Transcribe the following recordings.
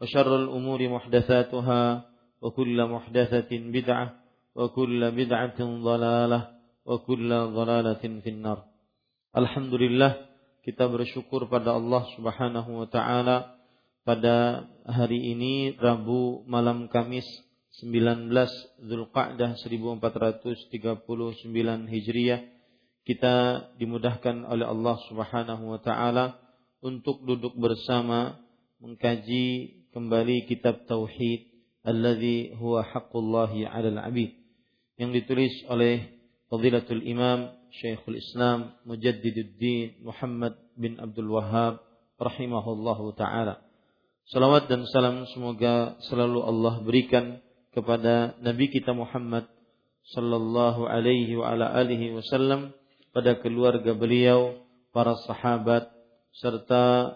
وشر الأمور محدثاتها وكل محدثة بدعة وكل بدعة ضلالة وكل ضلالة في النار Alhamdulillah kita bersyukur pada Allah Subhanahu wa taala pada hari ini Rabu malam Kamis 19 Zulqa'dah 1439 Hijriah kita dimudahkan oleh Allah Subhanahu wa taala untuk duduk bersama mengkaji kembali kitab tauhid alladzi huwa haqqullahi 'alal 'abid yang ditulis oleh Fadilatul Imam Syekhul Islam Mujaddiduddin Muhammad bin Abdul Wahhab rahimahullahu taala. Salawat dan salam semoga selalu Allah berikan kepada Nabi kita Muhammad sallallahu alaihi wa ala alihi wasallam pada keluarga beliau, para sahabat serta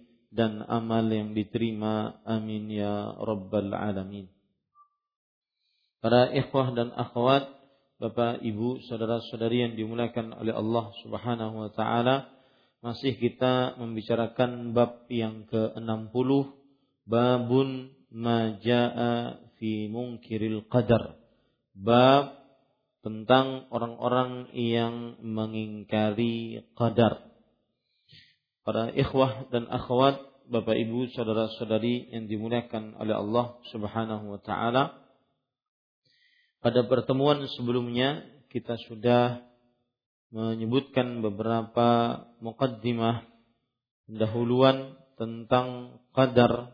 dan amal yang diterima. Amin ya rabbal alamin. Para ikhwah dan akhwat, Bapak, Ibu, saudara-saudari yang dimuliakan oleh Allah Subhanahu wa taala, masih kita membicarakan bab yang ke-60, babun majaa fi munkiril qadar. Bab tentang orang-orang yang mengingkari qadar para ikhwah dan akhwat, Bapak Ibu, saudara-saudari yang dimuliakan oleh Allah Subhanahu wa taala. Pada pertemuan sebelumnya kita sudah menyebutkan beberapa mukaddimah pendahuluan tentang qadar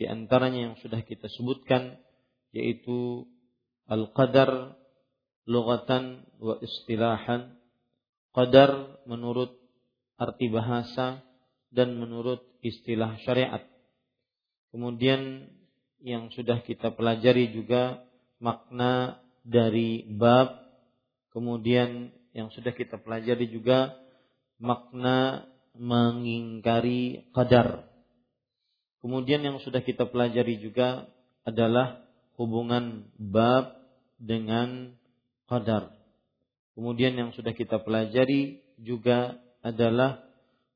di antaranya yang sudah kita sebutkan yaitu al-qadar lughatan wa istilahan qadar menurut arti bahasa dan menurut istilah syariat. Kemudian yang sudah kita pelajari juga makna dari bab, kemudian yang sudah kita pelajari juga makna mengingkari qadar. Kemudian yang sudah kita pelajari juga adalah hubungan bab dengan qadar. Kemudian yang sudah kita pelajari juga adalah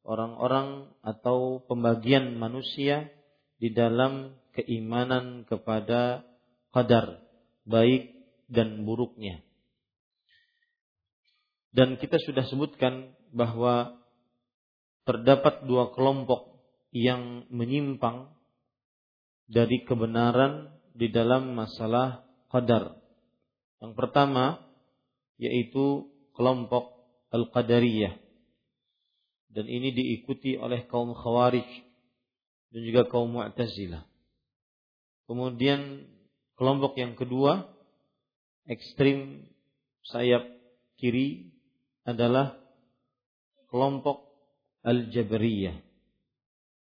orang-orang atau pembagian manusia di dalam keimanan kepada qadar baik dan buruknya. Dan kita sudah sebutkan bahwa terdapat dua kelompok yang menyimpang dari kebenaran di dalam masalah qadar. Yang pertama yaitu kelompok Al-Qadariyah dan ini diikuti oleh kaum Khawarij dan juga kaum Mu'tazilah. Kemudian kelompok yang kedua ekstrim sayap kiri adalah kelompok Al-Jabariyah.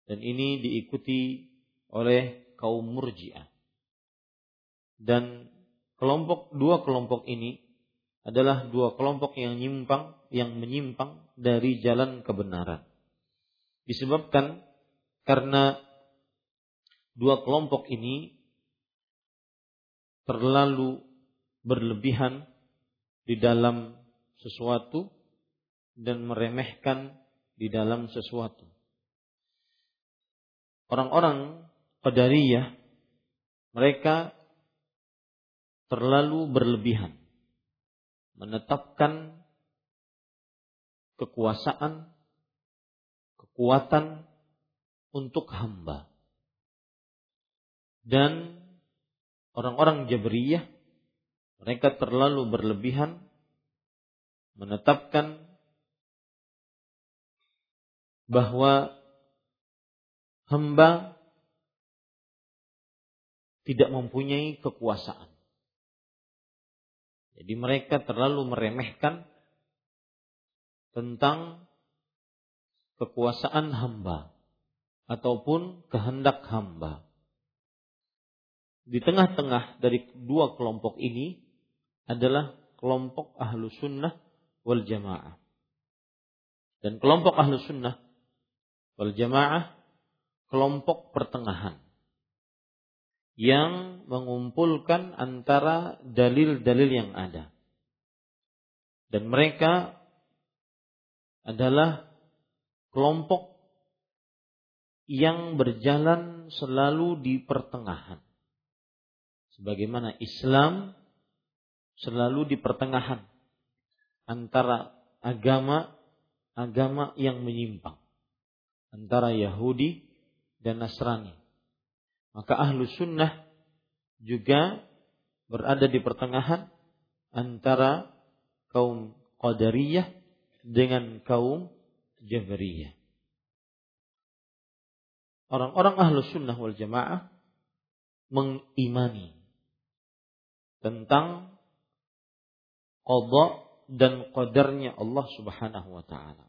Dan ini diikuti oleh kaum Murji'ah. Dan kelompok dua kelompok ini adalah dua kelompok yang nyimpang yang menyimpang dari jalan kebenaran. Disebabkan karena dua kelompok ini terlalu berlebihan di dalam sesuatu dan meremehkan di dalam sesuatu. Orang-orang Qadariyah mereka terlalu berlebihan menetapkan kekuasaan, kekuatan untuk hamba. Dan orang-orang Jabriyah mereka terlalu berlebihan menetapkan bahwa hamba tidak mempunyai kekuasaan. Jadi mereka terlalu meremehkan tentang kekuasaan hamba ataupun kehendak hamba. Di tengah-tengah dari dua kelompok ini adalah kelompok ahlu sunnah wal jamaah. Dan kelompok ahlu sunnah wal jamaah kelompok pertengahan yang mengumpulkan antara dalil-dalil yang ada. Dan mereka adalah kelompok yang berjalan selalu di pertengahan. Sebagaimana Islam selalu di pertengahan antara agama-agama yang menyimpang antara Yahudi dan Nasrani. Maka ahlu sunnah juga berada di pertengahan antara kaum Qadariyah dengan kaum Jabariyah. Orang-orang ahlu sunnah wal jamaah mengimani tentang qada dan qadarnya Allah Subhanahu wa taala.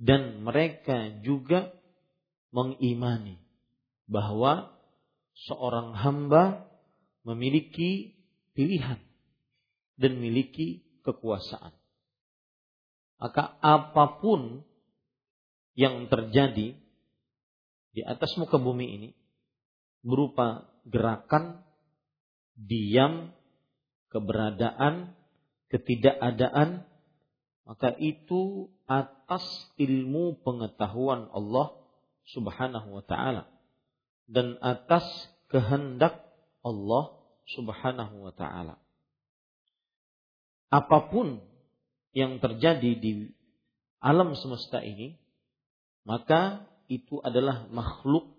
Dan mereka juga mengimani bahwa seorang hamba memiliki pilihan dan memiliki kekuasaan. Maka apa pun yang terjadi di atas muka bumi ini berupa gerakan, diam, keberadaan, ketidakadaan, maka itu atas ilmu pengetahuan Allah Subhanahu wa taala dan atas kehendak Allah Subhanahu wa taala. Apa pun yang terjadi di alam semesta ini, maka itu adalah makhluk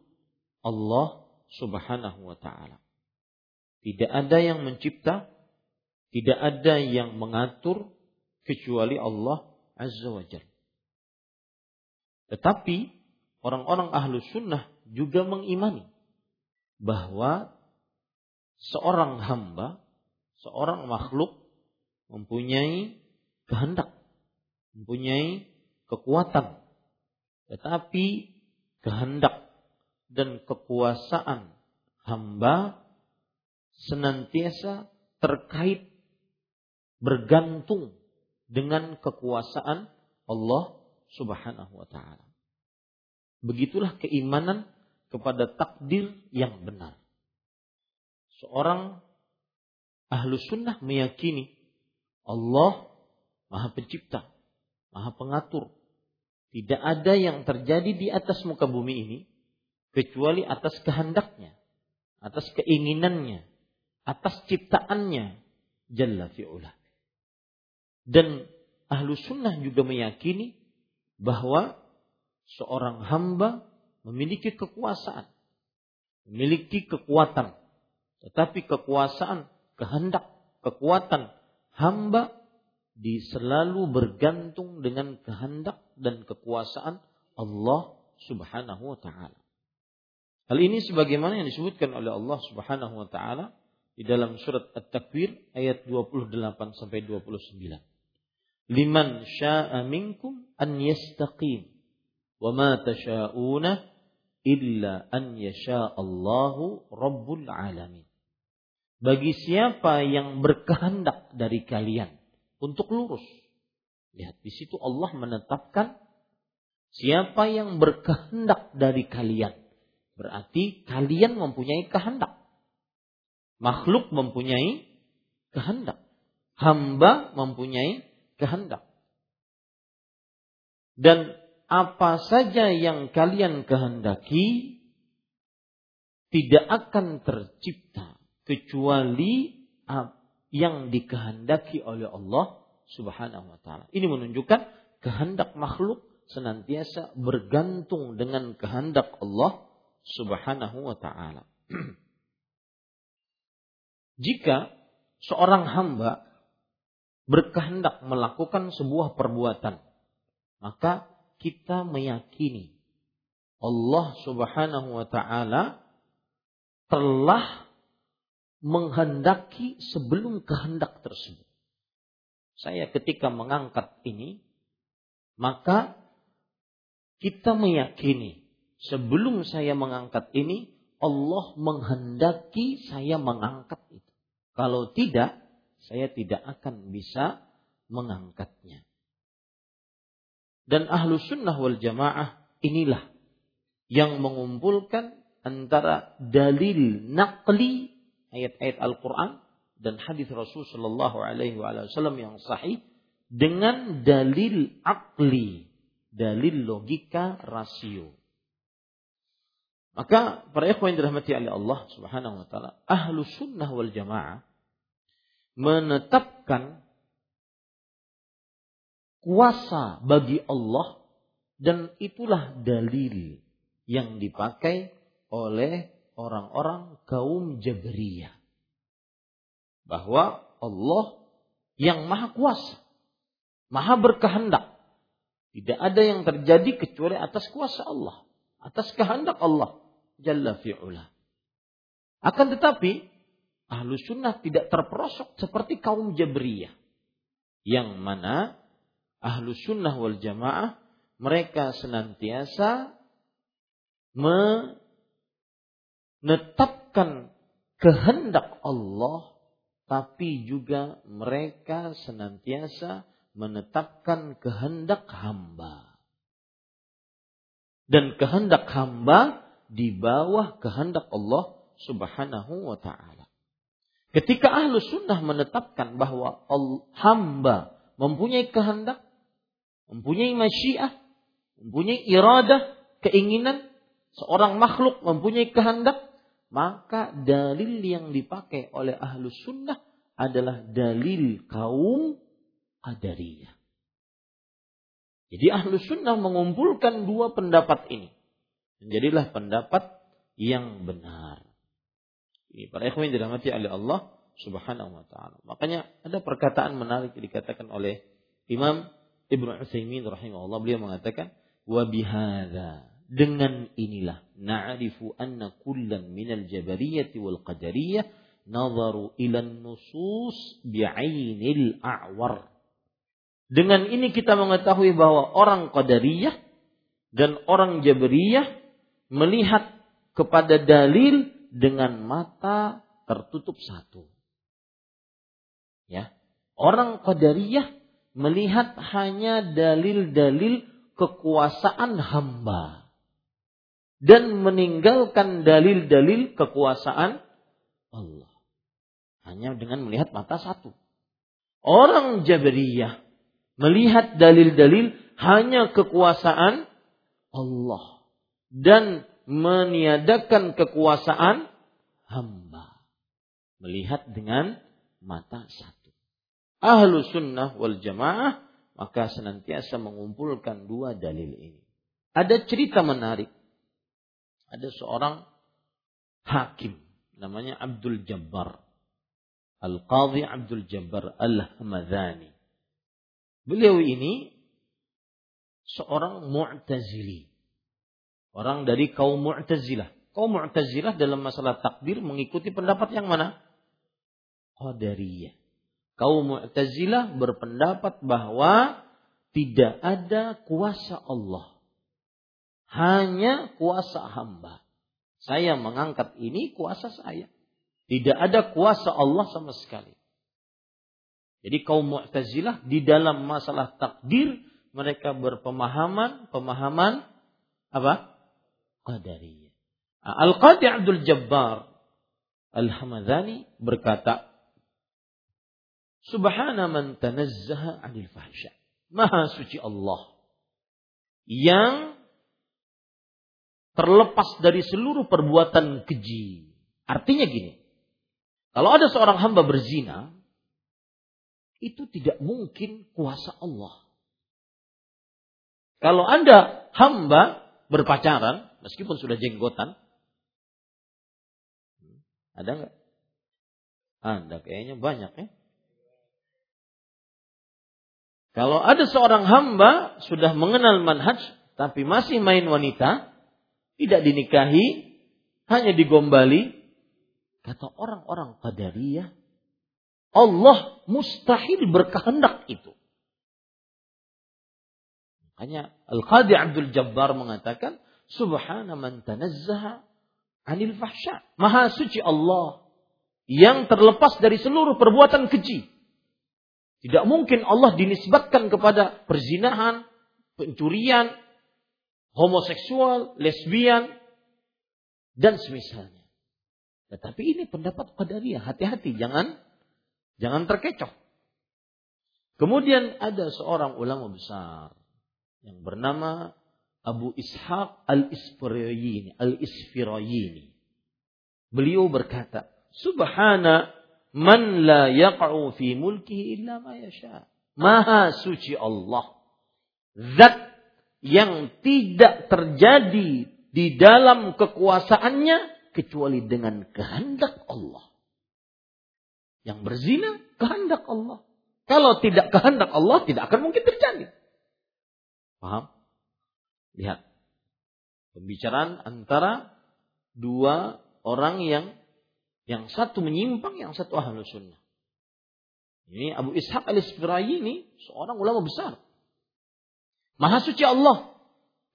Allah Subhanahu wa taala. Tidak ada yang mencipta, tidak ada yang mengatur kecuali Allah Azza wa Jalla. Tetapi orang-orang ahlu sunnah juga mengimani bahwa seorang hamba, seorang makhluk mempunyai kehendak, mempunyai kekuatan. Tetapi kehendak dan kekuasaan hamba senantiasa terkait bergantung dengan kekuasaan Allah Subhanahu wa taala. Begitulah keimanan kepada takdir yang benar. Seorang ahlu sunnah meyakini Allah maha pencipta, maha pengatur. Tidak ada yang terjadi di atas muka bumi ini kecuali atas kehendaknya, atas keinginannya, atas ciptaannya Jalla fi'ula. Dan ahlu sunnah juga meyakini bahwa seorang hamba memiliki kekuasaan, memiliki kekuatan, tetapi kekuasaan, kehendak, kekuatan hamba di selalu bergantung dengan kehendak dan kekuasaan Allah Subhanahu wa taala. Hal ini sebagaimana yang disebutkan oleh Allah Subhanahu wa taala di dalam surat At-Takwir ayat 28 sampai 29. Liman syaa minkum an yastaqim wa ma illa an yasha Allahu rabbul alamin. Bagi siapa yang berkehendak dari kalian untuk lurus. Lihat di situ Allah menetapkan siapa yang berkehendak dari kalian. Berarti kalian mempunyai kehendak. Makhluk mempunyai kehendak. Hamba mempunyai kehendak. Dan apa saja yang kalian kehendaki tidak akan tercipta kecuali yang dikehendaki oleh Allah Subhanahu wa taala. Ini menunjukkan kehendak makhluk senantiasa bergantung dengan kehendak Allah Subhanahu wa taala. Jika seorang hamba berkehendak melakukan sebuah perbuatan, maka kita meyakini Allah Subhanahu wa taala telah menghendaki sebelum kehendak tersebut saya ketika mengangkat ini, maka kita meyakini sebelum saya mengangkat ini, Allah menghendaki saya mengangkat itu. Kalau tidak, saya tidak akan bisa mengangkatnya. Dan ahlu sunnah wal jamaah inilah yang mengumpulkan antara dalil naqli ayat-ayat Al-Quran dan hadis Rasul Shallallahu Alaihi Wasallam yang sahih dengan dalil akli, dalil logika rasio. Maka para ikhwan yang dirahmati oleh Allah Subhanahu wa taala, ahlu sunnah wal jamaah menetapkan kuasa bagi Allah dan itulah dalil yang dipakai oleh orang-orang kaum Jabriyah bahwa Allah yang maha kuasa, maha berkehendak. Tidak ada yang terjadi kecuali atas kuasa Allah, atas kehendak Allah. Jalla fi'ula. Akan tetapi, ahlu sunnah tidak terperosok seperti kaum Jabriyah. Yang mana ahlu sunnah wal jamaah mereka senantiasa menetapkan kehendak Allah tapi juga mereka senantiasa menetapkan kehendak hamba. Dan kehendak hamba di bawah kehendak Allah Subhanahu wa taala. Ketika ahlu sunnah menetapkan bahwa hamba mempunyai kehendak, mempunyai masyiah, mempunyai iradah, keinginan, seorang makhluk mempunyai kehendak, maka dalil yang dipakai oleh ahlu sunnah adalah dalil kaum qadariyah. Jadi ahlu sunnah mengumpulkan dua pendapat ini. Menjadilah pendapat yang benar. Ini para ikhwan dirahmati oleh Allah subhanahu wa ta'ala. Makanya ada perkataan menarik dikatakan oleh Imam Ibnu Utsaimin rahimahullah. Beliau mengatakan, wa bihadza dengan inilah na'rifu anna kullan minal jabariyati wal qadariyah nazaru ilan nusus bi'ainil a'war. Dengan ini kita mengetahui bahwa orang qadariyah dan orang jabariyah melihat kepada dalil dengan mata tertutup satu. Ya. Orang qadariyah melihat hanya dalil-dalil kekuasaan hamba dan meninggalkan dalil-dalil kekuasaan Allah. Hanya dengan melihat mata satu. Orang Jabariyah melihat dalil-dalil hanya kekuasaan Allah dan meniadakan kekuasaan hamba. Melihat dengan mata satu. Ahlu sunnah wal jamaah maka senantiasa mengumpulkan dua dalil ini. Ada cerita menarik ada seorang hakim namanya Abdul Jabbar. Al-Qadhi Abdul Jabbar Al-Hamadani. Beliau ini seorang Mu'tazili. Orang dari kaum Mu'tazilah. Kaum Mu'tazilah dalam masalah takdir mengikuti pendapat yang mana? Qadariyah. Kaum Mu'tazilah berpendapat bahwa tidak ada kuasa Allah. Hanya kuasa hamba. Saya mengangkat ini kuasa saya. Tidak ada kuasa Allah sama sekali. Jadi kaum Mu'tazilah di dalam masalah takdir mereka berpemahaman pemahaman apa? Qadariyah. Al-Qadi Abdul Jabbar Al-Hamadani berkata, Subhana man tanazzaha 'anil fahsya. Maha suci Allah yang terlepas dari seluruh perbuatan keji. Artinya gini, kalau ada seorang hamba berzina, itu tidak mungkin kuasa Allah. Kalau Anda hamba berpacaran, meskipun sudah jenggotan, ada nggak? Anda kayaknya banyak ya. Kalau ada seorang hamba sudah mengenal manhaj tapi masih main wanita, tidak dinikahi, hanya digombali, kata orang-orang Qadariyah, Allah mustahil berkehendak itu. Makanya Al-Qadi Abdul Jabbar mengatakan, Subhana man tanazzaha anil fahsya. Maha suci Allah yang terlepas dari seluruh perbuatan keji. Tidak mungkin Allah dinisbatkan kepada perzinahan, pencurian, homoseksual, lesbian, dan semisalnya. Tetapi ini pendapat qadariyah. Hati-hati, jangan jangan terkecoh. Kemudian ada seorang ulama besar yang bernama Abu Ishaq al-Isfirayini. Al-Isfirayini. Beliau berkata, Subhana Man la yaqa'u fi mulkihi illa ma yasha. Maha suci Allah. Zat yang tidak terjadi di dalam kekuasaannya kecuali dengan kehendak Allah. Yang berzina kehendak Allah. Kalau tidak kehendak Allah tidak akan mungkin terjadi. Paham? Lihat. Pembicaraan antara dua orang yang yang satu menyimpang, yang satu ahlu sunnah. Ini Abu Ishaq al-Isfirayi ini seorang ulama besar. Maha suci Allah.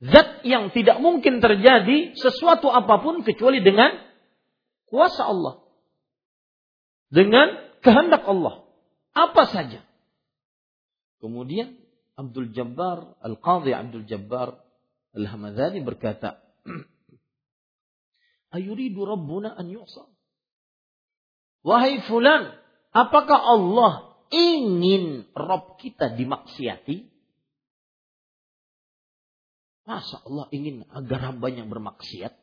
Zat yang tidak mungkin terjadi sesuatu apa pun kecuali dengan kuasa Allah. Dengan kehendak Allah. Apa saja. Kemudian Abdul Jabbar, Al-Qadhi Abdul Jabbar Al-Hamadani berkata, Ayuridu Rabbuna an yu'sal. Wahai fulan, apakah Allah ingin Rob kita dimaksiati? Masa Allah ingin agar hambanya bermaksiat?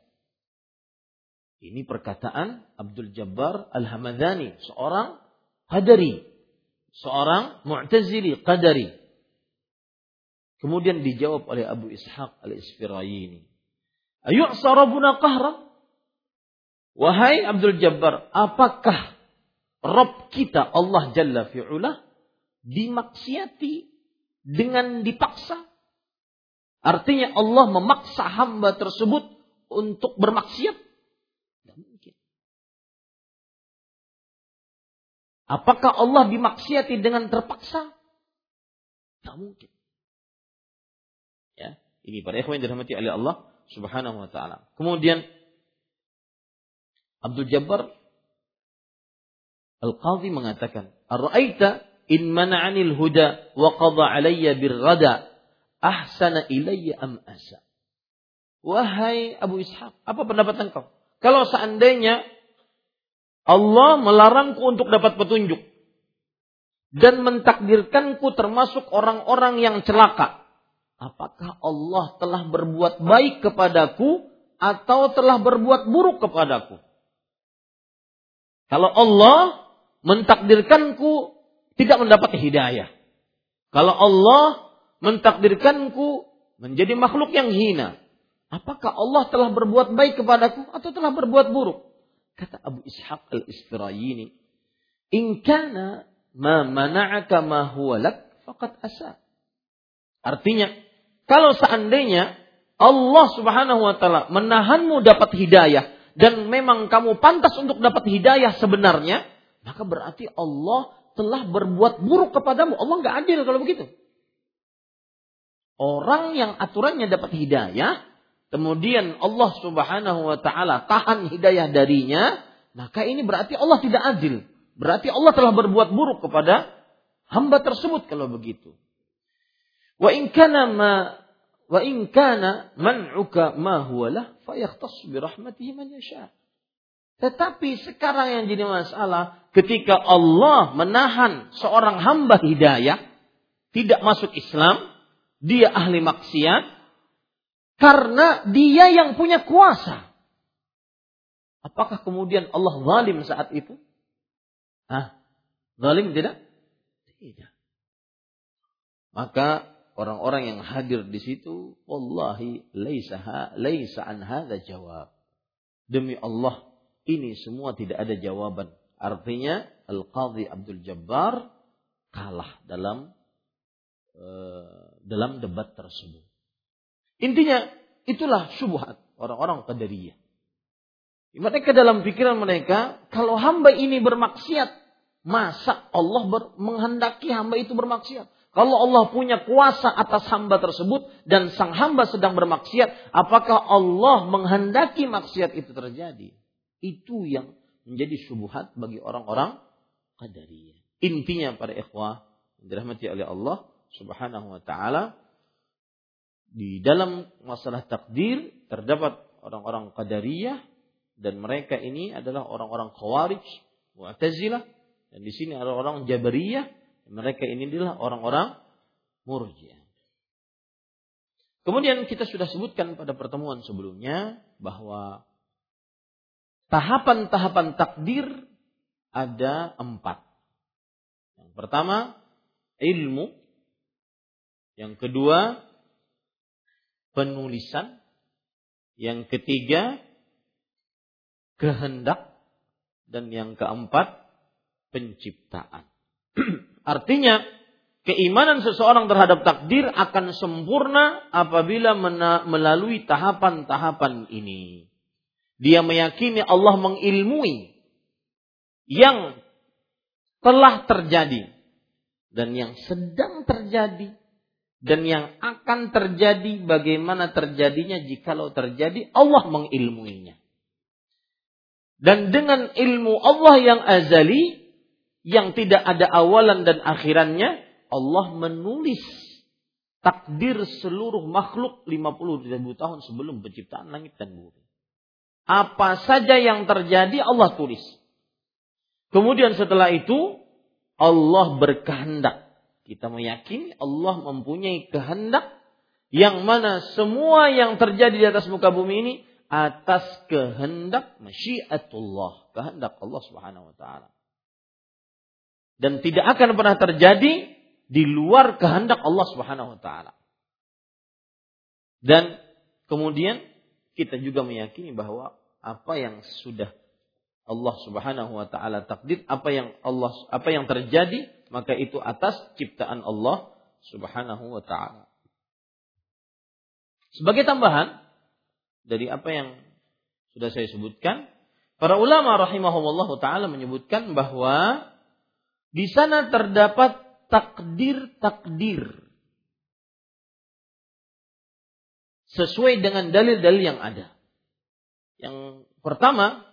Ini perkataan Abdul Jabbar Al-Hamadani, seorang Qadari, seorang Mu'tazili Qadari. Kemudian dijawab oleh Abu Ishaq Al-Isfirayini. Ayu'sa Rabbuna? Wahai Abdul Jabbar, apakah Rob kita Allah Jalla fi'ula dimaksiati dengan dipaksa? Artinya Allah memaksa hamba tersebut untuk bermaksiat? Apakah Allah dimaksiati dengan terpaksa? Tidak mungkin. Ya, ini para ikhwan yang dirahmati oleh Allah Subhanahu wa taala. Kemudian Abdul Jabbar Al-Qadhi mengatakan, "Ara'aita in mana'anil huda wa qadha alayya birrada ahsana ilayya am asa?" Wahai Abu Ishaq, apa pendapat engkau? Kalau seandainya Allah melarangku untuk dapat petunjuk dan mentakdirkanku termasuk orang-orang yang celaka, apakah Allah telah berbuat baik kepadaku atau telah berbuat buruk kepadaku? Kalau Allah mentakdirkanku tidak mendapat hidayah. Kalau Allah mentakdirkanku menjadi makhluk yang hina, apakah Allah telah berbuat baik kepadaku atau telah berbuat buruk? Kata Abu Ishaq al-Isfirayini, "In kana ma mana'aka ma huwa lak faqad asa." Artinya, kalau seandainya Allah Subhanahu wa taala menahanmu dapat hidayah dan memang kamu pantas untuk dapat hidayah sebenarnya, maka berarti Allah telah berbuat buruk kepadamu. Allah nggak adil kalau begitu. Orang yang aturannya dapat hidayah, kemudian Allah Subhanahu wa taala tahan hidayah darinya, maka ini berarti Allah tidak adil. Berarti Allah telah berbuat buruk kepada hamba tersebut kalau begitu. Wa in kana ma wa in kana man'uka ma huwa lah bi rahmatihi man yasha. Tetapi sekarang yang jadi masalah ketika Allah menahan seorang hamba hidayah tidak masuk Islam, dia ahli maksiat karena dia yang punya kuasa. Apakah kemudian Allah zalim saat itu? Hah? Zalim tidak? Tidak. Maka orang-orang yang hadir di situ, wallahi laisa laisa an hadza jawab. Demi Allah, ini semua tidak ada jawaban. Artinya Al-Qadhi Abdul Jabbar kalah dalam Eh, dalam debat tersebut. Intinya itulah syubhat orang-orang qadariyah. Mereka dalam pikiran mereka, kalau hamba ini bermaksiat, masa Allah ber, menghendaki hamba itu bermaksiat? Kalau Allah punya kuasa atas hamba tersebut dan sang hamba sedang bermaksiat, apakah Allah menghendaki maksiat itu terjadi? Itu yang menjadi syubhat bagi orang-orang qadariyah. Intinya para ikhwah dirahmati oleh Allah, Subhanahu wa taala di dalam masalah takdir terdapat orang-orang qadariyah dan mereka ini adalah orang-orang khawarij, mu'tazilah dan di sini ada orang jabariyah, mereka ini adalah orang-orang murjiah. Kemudian kita sudah sebutkan pada pertemuan sebelumnya bahwa tahapan-tahapan takdir ada empat. Yang pertama ilmu, yang kedua, penulisan. Yang ketiga, kehendak. Dan yang keempat, penciptaan. Artinya, keimanan seseorang terhadap takdir akan sempurna apabila melalui tahapan-tahapan ini. Dia meyakini Allah mengilmui yang telah terjadi dan yang sedang terjadi dan yang akan terjadi bagaimana terjadinya jikalau terjadi Allah mengilmuinya. Dan dengan ilmu Allah yang azali yang tidak ada awalan dan akhirannya Allah menulis takdir seluruh makhluk 50 ribu tahun sebelum penciptaan langit dan bumi. Apa saja yang terjadi Allah tulis. Kemudian setelah itu Allah berkehendak kita meyakini Allah mempunyai kehendak yang mana semua yang terjadi di atas muka bumi ini atas kehendak masyiatullah, kehendak Allah Subhanahu wa taala. Dan tidak akan pernah terjadi di luar kehendak Allah Subhanahu wa taala. Dan kemudian kita juga meyakini bahwa apa yang sudah Allah Subhanahu wa taala takdir, apa yang Allah apa yang terjadi maka itu atas ciptaan Allah Subhanahu wa taala. Sebagai tambahan dari apa yang sudah saya sebutkan, para ulama rahimahumullah taala menyebutkan bahwa di sana terdapat takdir-takdir sesuai dengan dalil-dalil yang ada. Yang pertama,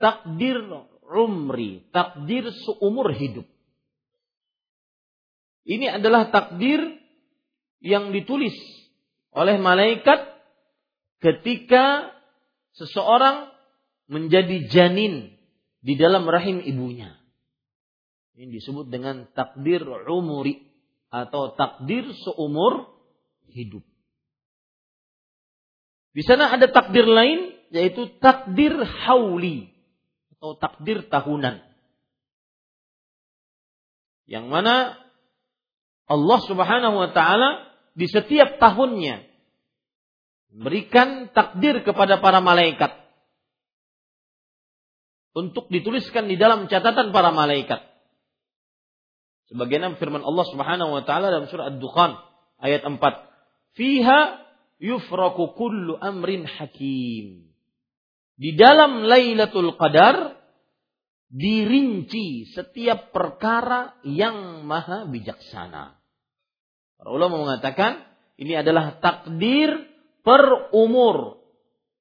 takdir umri, takdir seumur hidup. Ini adalah takdir yang ditulis oleh malaikat ketika seseorang menjadi janin di dalam rahim ibunya. Ini disebut dengan takdir umuri atau takdir seumur hidup. Di sana ada takdir lain yaitu takdir hauli atau takdir tahunan. Yang mana Allah Subhanahu wa taala di setiap tahunnya memberikan takdir kepada para malaikat untuk dituliskan di dalam catatan para malaikat. Sebagaimana firman Allah Subhanahu wa taala dalam surah Ad-Dukhan ayat 4, "Fiha yufraku kullu amrin hakim." Di dalam Lailatul Qadar dirinci setiap perkara yang maha bijaksana. Para ulama mengatakan ini adalah takdir per umur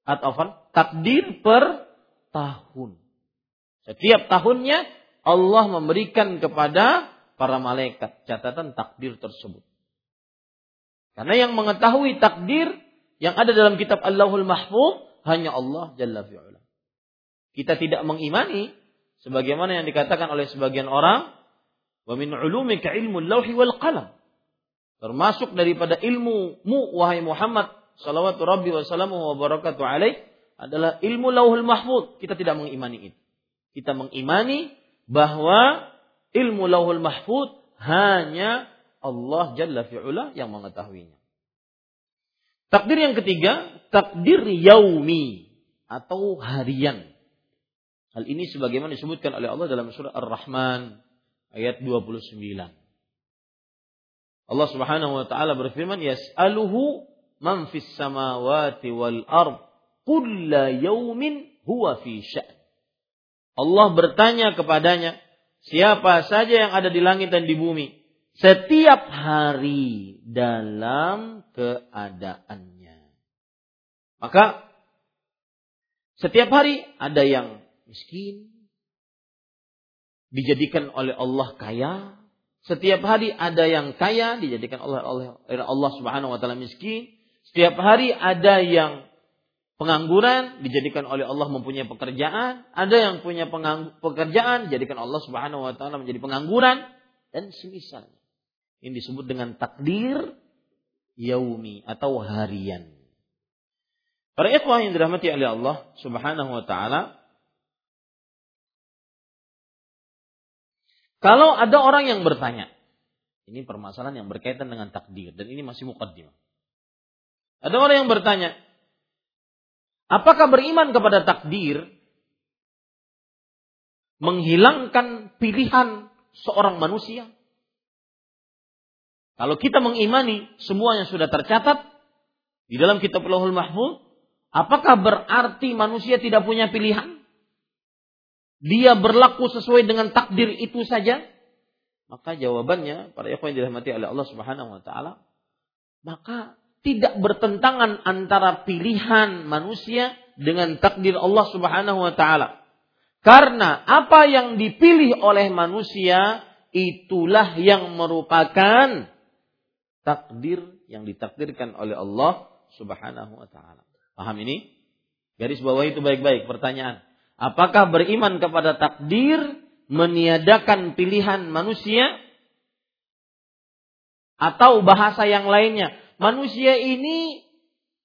atau takdir per tahun. Setiap tahunnya Allah memberikan kepada para malaikat catatan takdir tersebut. Karena yang mengetahui takdir yang ada dalam kitab Allahul Mahfuz hanya Allah Jalla fi'ala. Kita tidak mengimani sebagaimana yang dikatakan oleh sebagian orang wa min ulumika ilmu lauhi wal qalam termasuk daripada ilmu mu wahai Muhammad sallallahu rabbi wa wa barakatuh alaih adalah ilmu lauhul mahfud kita tidak mengimani itu kita mengimani bahwa ilmu lauhul mahfud hanya Allah jalla fi'ula yang mengetahuinya takdir yang ketiga takdir yaumi atau harian Hal ini sebagaimana disebutkan oleh Allah dalam surah Ar-Rahman ayat 29. Allah Subhanahu wa taala berfirman, "Yas'aluhu man fis samawati wal ard kulla yaumin huwa fi sya'n." Allah bertanya kepadanya, siapa saja yang ada di langit dan di bumi setiap hari dalam keadaannya. Maka setiap hari ada yang miskin, dijadikan oleh Allah kaya. Setiap hari ada yang kaya dijadikan oleh Allah Subhanahu wa taala miskin. Setiap hari ada yang pengangguran dijadikan oleh Allah mempunyai pekerjaan, ada yang punya pekerjaan dijadikan Allah Subhanahu wa taala menjadi pengangguran dan semisalnya. Ini disebut dengan takdir yaumi atau harian. Para ikhwah yang dirahmati oleh Allah Subhanahu wa taala, Kalau ada orang yang bertanya, ini permasalahan yang berkaitan dengan takdir dan ini masih mukaddimah. Ada orang yang bertanya, apakah beriman kepada takdir menghilangkan pilihan seorang manusia? Kalau kita mengimani semua yang sudah tercatat di dalam kitab Lauhul Mahfuz, apakah berarti manusia tidak punya pilihan? dia berlaku sesuai dengan takdir itu saja? Maka jawabannya para ikhwan yang dirahmati oleh Allah Subhanahu wa taala, maka tidak bertentangan antara pilihan manusia dengan takdir Allah Subhanahu wa taala. Karena apa yang dipilih oleh manusia itulah yang merupakan takdir yang ditakdirkan oleh Allah Subhanahu wa taala. Paham ini? Garis bawah itu baik-baik pertanyaan. Apakah beriman kepada takdir meniadakan pilihan manusia atau bahasa yang lainnya? Manusia ini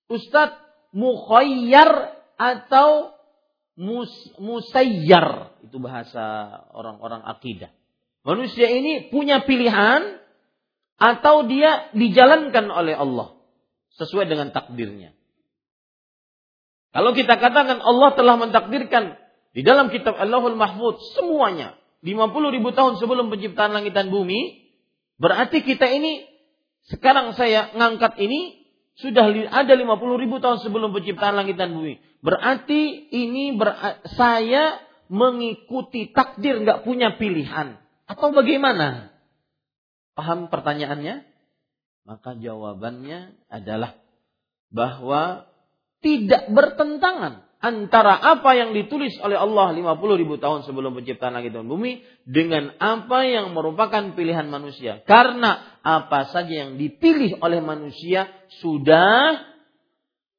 Ustadz mukhayyar atau mus, musayyar itu bahasa orang-orang akidah. Manusia ini punya pilihan atau dia dijalankan oleh Allah sesuai dengan takdirnya. Kalau kita katakan Allah telah mentakdirkan di dalam kitab Allahul Mahfud semuanya 50 ribu tahun sebelum penciptaan langit dan bumi berarti kita ini sekarang saya ngangkat ini sudah ada 50 ribu tahun sebelum penciptaan langit dan bumi. Berarti ini ber, saya mengikuti takdir nggak punya pilihan atau bagaimana? Paham pertanyaannya? Maka jawabannya adalah bahwa tidak bertentangan antara apa yang ditulis oleh Allah 50 ribu tahun sebelum penciptaan langit dan bumi dengan apa yang merupakan pilihan manusia. Karena apa saja yang dipilih oleh manusia sudah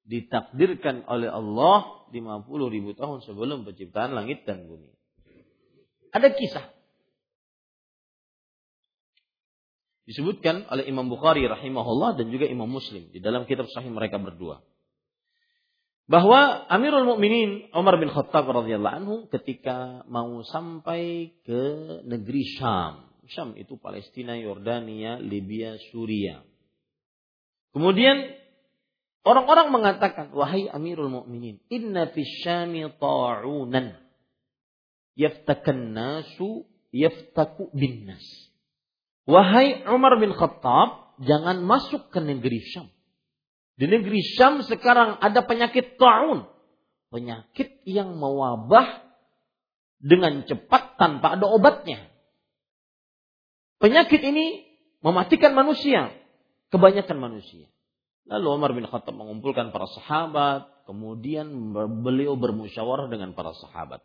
ditakdirkan oleh Allah 50 ribu tahun sebelum penciptaan langit dan bumi. Ada kisah. Disebutkan oleh Imam Bukhari rahimahullah dan juga Imam Muslim di dalam kitab sahih mereka berdua bahwa Amirul Mukminin Umar bin Khattab radhiyallahu anhu ketika mau sampai ke negeri Syam. Syam itu Palestina, Yordania, Libya, Suria. Kemudian orang-orang mengatakan, "Wahai Amirul Mukminin, inna fi Syami ta'unan yaftakan nasu yaftaku bin nas." Wahai Umar bin Khattab, jangan masuk ke negeri Syam. Di negeri Syam sekarang ada penyakit ta'un. Penyakit yang mewabah dengan cepat tanpa ada obatnya. Penyakit ini mematikan manusia, kebanyakan manusia. Lalu Umar bin Khattab mengumpulkan para sahabat, kemudian beliau bermusyawarah dengan para sahabat.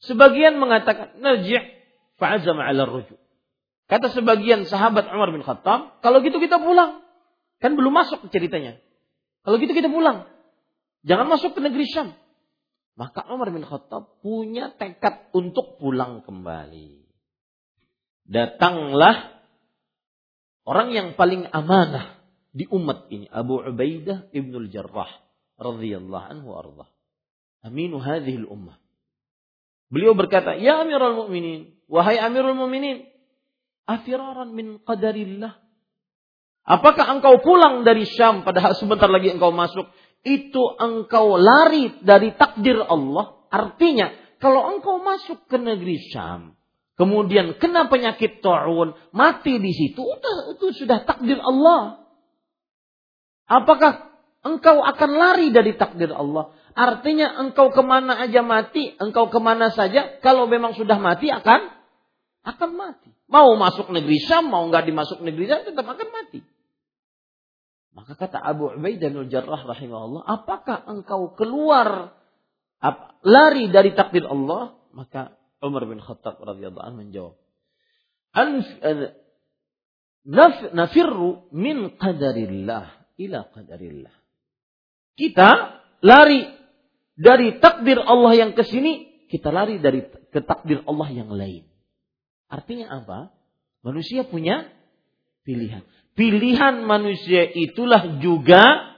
Sebagian mengatakan, "Narji' fa'azama 'ala rujuk." Kata sebagian sahabat Umar bin Khattab, "Kalau gitu kita pulang." Kan belum masuk ceritanya. Kalau gitu kita pulang. Jangan masuk ke negeri Syam. Maka Umar bin Khattab punya tekad untuk pulang kembali. Datanglah orang yang paling amanah di umat ini Abu Ubaidah ibnul Jarrah radhiyallahu anhu arda. Aminu hadhihi ummah. Beliau berkata, "Ya Amirul Mukminin, wahai Amirul Mukminin, afiraran min qadarillah?" Apakah engkau pulang dari Syam padahal sebentar lagi engkau masuk? Itu engkau lari dari takdir Allah. Artinya, kalau engkau masuk ke negeri Syam, kemudian kena penyakit ta'un, mati di situ, itu, sudah takdir Allah. Apakah engkau akan lari dari takdir Allah? Artinya engkau ke mana aja mati, engkau ke mana saja, kalau memang sudah mati akan akan mati. Mau masuk negeri Syam, mau nggak dimasuk negeri Syam, tetap akan mati. Maka kata Abu Ubaidah bin Jarrah rahimahullah, apakah engkau keluar lari dari takdir Allah? Maka Umar bin Khattab radhiyallahu anhu menjawab, nafirru min qadarillah ila qadarillah. Kita lari dari takdir Allah yang ke sini, kita lari dari ke takdir Allah yang lain. Artinya apa? Manusia punya pilihan. Pilihan manusia itulah juga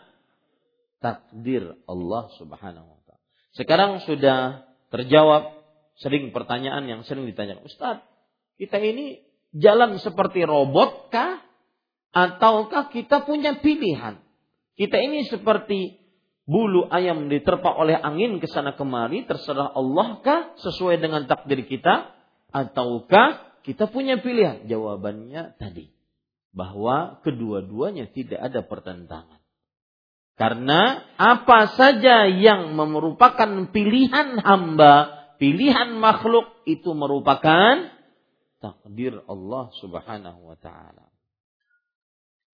takdir Allah Subhanahu wa taala. Sekarang sudah terjawab sering pertanyaan yang sering ditanyakan, Ustaz, kita ini jalan seperti robot kah Ataukah kita punya pilihan? Kita ini seperti bulu ayam diterpa oleh angin ke sana kemari, terserah Allah kah sesuai dengan takdir kita? Ataukah kita punya pilihan? Jawabannya tadi. Bahwa kedua-duanya tidak ada pertentangan. Karena apa saja yang merupakan pilihan hamba, pilihan makhluk itu merupakan takdir Allah Subhanahu wa taala.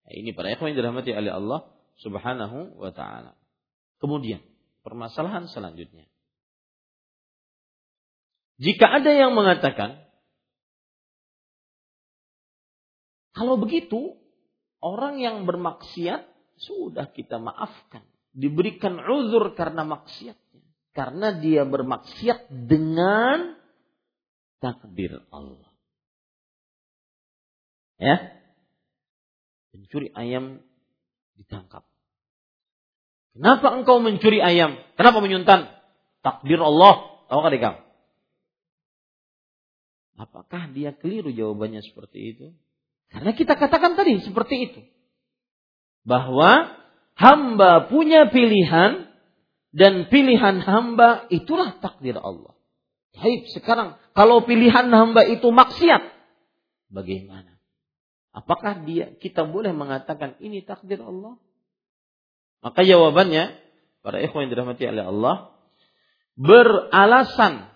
Ini para ikhwan yang dirahmati oleh Allah Subhanahu wa taala. Kemudian, permasalahan selanjutnya. Jika ada yang mengatakan kalau begitu orang yang bermaksiat sudah kita maafkan, diberikan uzur karena maksiatnya, karena dia bermaksiat dengan takdir Allah. Ya, Pencuri ayam ditangkap. Kenapa engkau mencuri ayam? Kenapa menyuntan? Takdir Allah. Tahu kan kamu? Apakah dia keliru jawabannya seperti itu? Karena kita katakan tadi seperti itu. Bahwa hamba punya pilihan dan pilihan hamba itulah takdir Allah. Baik, sekarang kalau pilihan hamba itu maksiat, bagaimana? Apakah dia kita boleh mengatakan ini takdir Allah? Maka jawabannya para ikhwan yang dirahmati oleh Allah beralasan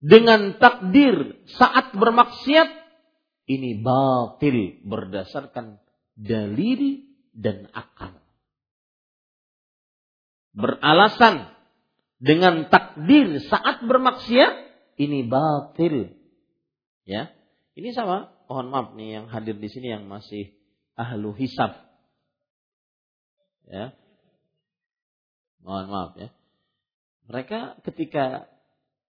dengan takdir saat bermaksiat ini batil berdasarkan dalil dan akal. Beralasan dengan takdir saat bermaksiat ini batil. Ya. Ini sama mohon maaf nih yang hadir di sini yang masih ahlu hisab. Ya. Mohon maaf ya. Mereka ketika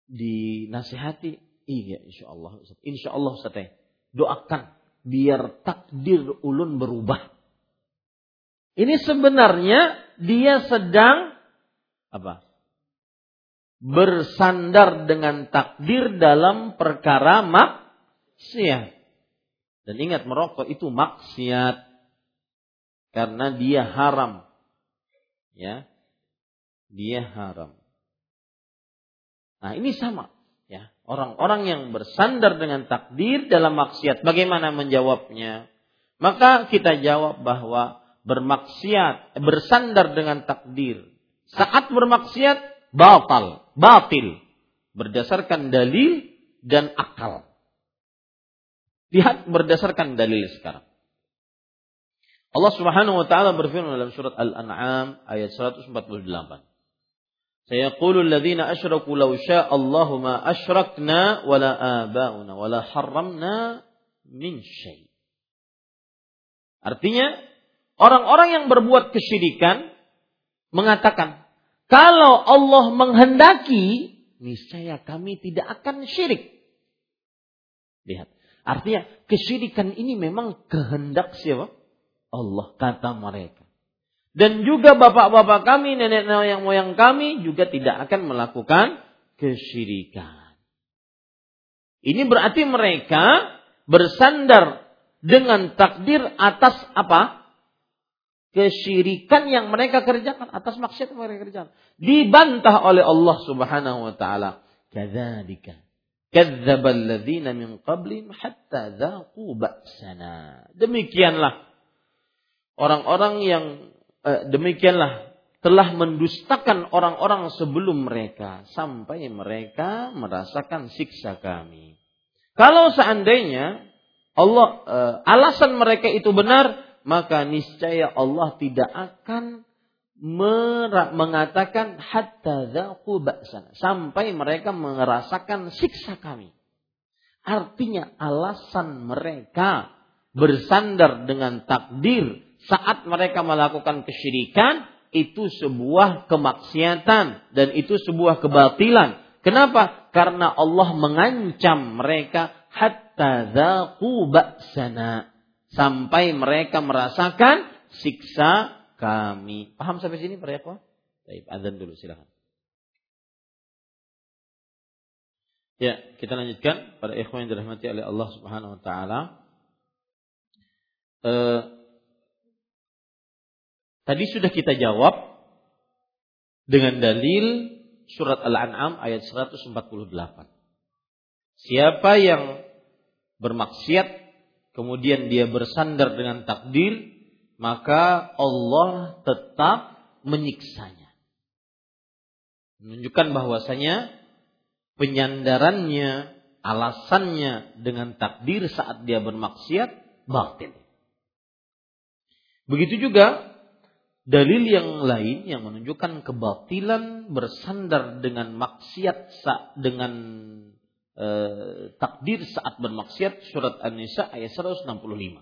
dinasihati, iya insya Allah, insya Allah Ustaz, doakan biar takdir ulun berubah. Ini sebenarnya dia sedang apa? Bersandar dengan takdir dalam perkara maksiat. Dan ingat merokok itu maksiat karena dia haram. Ya. Dia haram. Nah, ini sama ya. Orang-orang yang bersandar dengan takdir dalam maksiat, bagaimana menjawabnya? Maka kita jawab bahwa bermaksiat, bersandar dengan takdir. Saat bermaksiat batal, batil. berdasarkan dalil dan akal. Lihat berdasarkan dalil sekarang. Allah Subhanahu wa taala berfirman dalam surat Al-An'am ayat 148. Sayaqulu alladziina asyraku law syaa Allahu ma asyrakna wala abauna wala harramna min syai. Artinya orang-orang yang berbuat kesyirikan mengatakan kalau Allah menghendaki niscaya kami tidak akan syirik. Lihat. Artinya kesyirikan ini memang kehendak siapa? Allah kata mereka. Dan juga bapak-bapak kami, nenek moyang moyang kami juga tidak akan melakukan kesyirikan. Ini berarti mereka bersandar dengan takdir atas apa? Kesyirikan yang mereka kerjakan, atas maksiat yang mereka kerjakan. Dibantah oleh Allah Subhanahu wa taala. Kadzalika kadzdzabal ladzina min qablihim hatta dzaqu ba'sana. Demikianlah orang-orang yang eh, demikianlah telah mendustakan orang-orang sebelum mereka sampai mereka merasakan siksa kami. Kalau seandainya Allah eh, alasan mereka itu benar, maka niscaya Allah tidak akan mengatakan hatta dzaqu ba'sana sampai mereka merasakan siksa kami. Artinya alasan mereka bersandar dengan takdir saat mereka melakukan kesyirikan itu sebuah kemaksiatan dan itu sebuah kebatilan. Kenapa? Karena Allah mengancam mereka hatta dzaqu ba'sana sampai mereka merasakan siksa kami. Paham sampai sini para ikhwah? Baik, azan dulu silakan. Ya, kita lanjutkan pada ikhwan yang dirahmati oleh Allah Subhanahu wa taala. Eh, tadi sudah kita jawab dengan dalil surat Al-An'am ayat 148. Siapa yang bermaksiat kemudian dia bersandar dengan takdir maka Allah tetap menyiksanya. Menunjukkan bahwasanya penyandarannya, alasannya dengan takdir saat dia bermaksiat batin. Begitu juga dalil yang lain yang menunjukkan kebatilan bersandar dengan maksiat dengan eh, takdir saat bermaksiat surat An-Nisa ayat 165.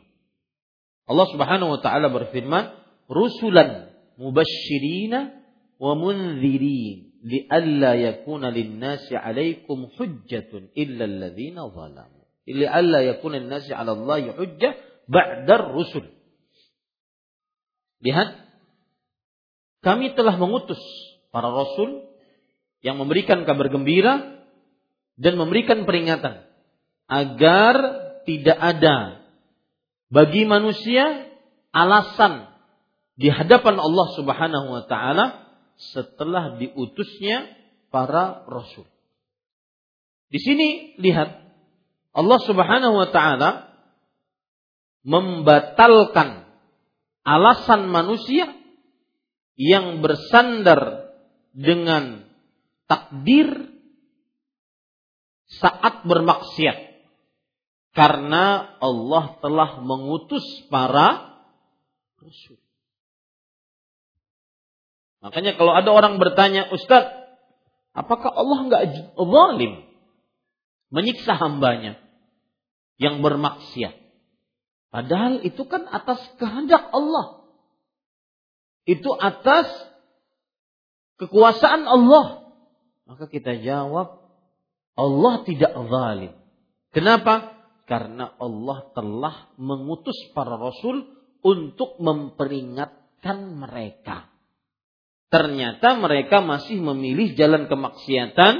Allah Subhanahu wa taala berfirman, "Rusulan mubasysyirina wa mundzirin li'alla yakuna lin-nasi 'alaikum hujjatun illa alladziina zalamu." Li'alla yakuna lin-nasi 'ala Allahi hujjah ba'da rusul. Lihat, kami telah mengutus para rasul yang memberikan kabar gembira dan memberikan peringatan agar tidak ada bagi manusia alasan di hadapan Allah Subhanahu wa taala setelah diutusnya para rasul. Di sini lihat Allah Subhanahu wa taala membatalkan alasan manusia yang bersandar dengan takdir saat bermaksiat karena Allah telah mengutus para rasul. Makanya kalau ada orang bertanya, Ustaz, apakah Allah nggak zalim menyiksa hambanya yang bermaksiat? Padahal itu kan atas kehendak Allah. Itu atas kekuasaan Allah. Maka kita jawab, Allah tidak zalim. Kenapa? karena Allah telah mengutus para rasul untuk memperingatkan mereka. Ternyata mereka masih memilih jalan kemaksiatan,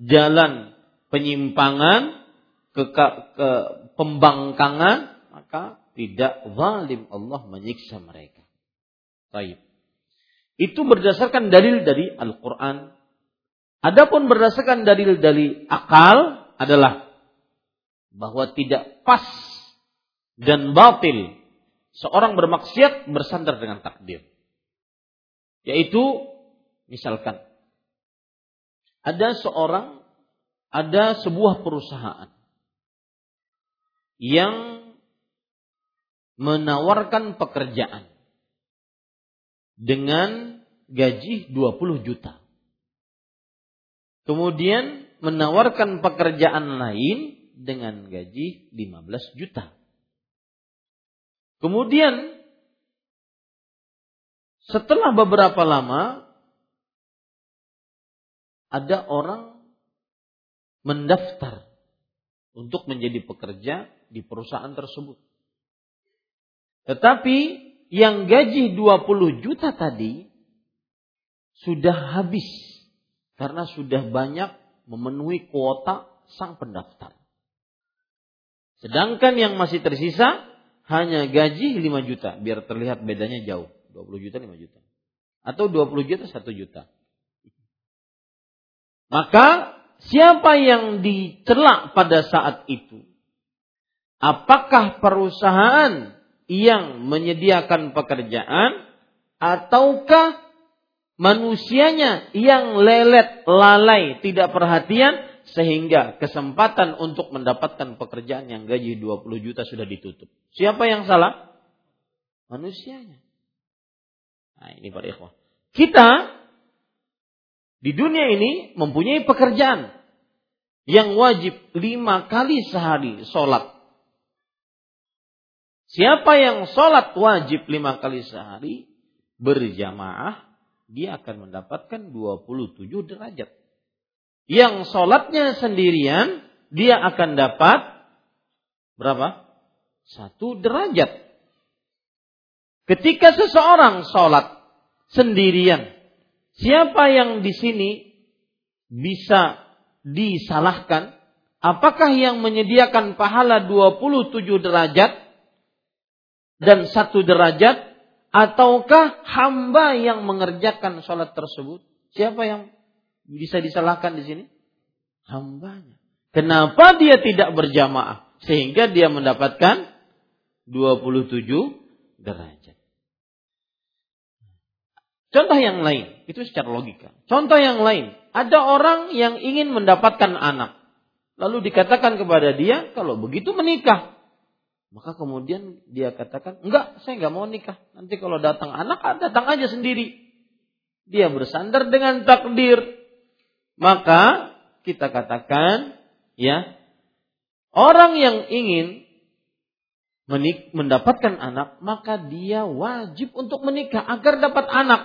jalan penyimpangan, ke, ke pembangkangan, maka tidak zalim Allah menyiksa mereka. Baik. Itu berdasarkan dalil dari Al-Quran. Adapun berdasarkan dalil dari akal adalah bahwa tidak pas dan batil seorang bermaksiat bersandar dengan takdir. Yaitu misalkan ada seorang ada sebuah perusahaan yang menawarkan pekerjaan dengan gaji 20 juta. Kemudian menawarkan pekerjaan lain dengan gaji 15 juta. Kemudian setelah beberapa lama ada orang mendaftar untuk menjadi pekerja di perusahaan tersebut. Tetapi yang gaji 20 juta tadi sudah habis karena sudah banyak memenuhi kuota sang pendaftar. Sedangkan yang masih tersisa hanya gaji 5 juta biar terlihat bedanya jauh. 20 juta 5 juta. Atau 20 juta 1 juta. Maka siapa yang dicelak pada saat itu? Apakah perusahaan yang menyediakan pekerjaan ataukah manusianya yang lelet, lalai, tidak perhatian sehingga kesempatan untuk mendapatkan pekerjaan yang gaji 20 juta sudah ditutup. Siapa yang salah? Manusianya. Nah, ini para ikhwah. Kita di dunia ini mempunyai pekerjaan yang wajib lima kali sehari sholat. Siapa yang sholat wajib lima kali sehari berjamaah, dia akan mendapatkan 27 derajat. Yang sholatnya sendirian, dia akan dapat berapa? Satu derajat. Ketika seseorang sholat sendirian, siapa yang di sini bisa disalahkan? Apakah yang menyediakan pahala 27 derajat dan satu derajat ataukah hamba yang mengerjakan sholat tersebut? Siapa yang bisa disalahkan di sini? Hambanya. Kenapa dia tidak berjamaah? Sehingga dia mendapatkan 27 derajat. Contoh yang lain, itu secara logika. Contoh yang lain, ada orang yang ingin mendapatkan anak. Lalu dikatakan kepada dia, kalau begitu menikah. Maka kemudian dia katakan, enggak, saya enggak mau nikah. Nanti kalau datang anak, datang aja sendiri. Dia bersandar dengan takdir maka kita katakan ya orang yang ingin mendapatkan anak maka dia wajib untuk menikah agar dapat anak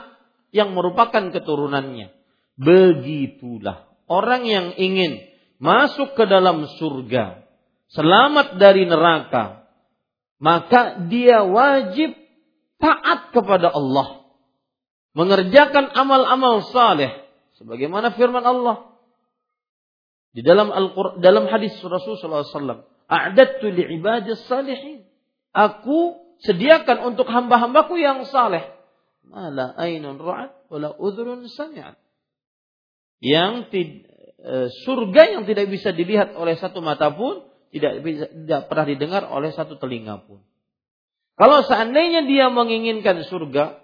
yang merupakan keturunannya. Begitulah orang yang ingin masuk ke dalam surga, selamat dari neraka, maka dia wajib taat kepada Allah, mengerjakan amal-amal saleh Sebagaimana firman Allah di dalam Al dalam hadis Rasulullah SAW, "A'dattu li'ibadis salihin." Aku sediakan untuk hamba-hambaku yang saleh. Mala ainun ra'at wala udhrun sami'at. Yang e, surga yang tidak bisa dilihat oleh satu mata pun, tidak tidak pernah didengar oleh satu telinga pun. Kalau seandainya dia menginginkan surga,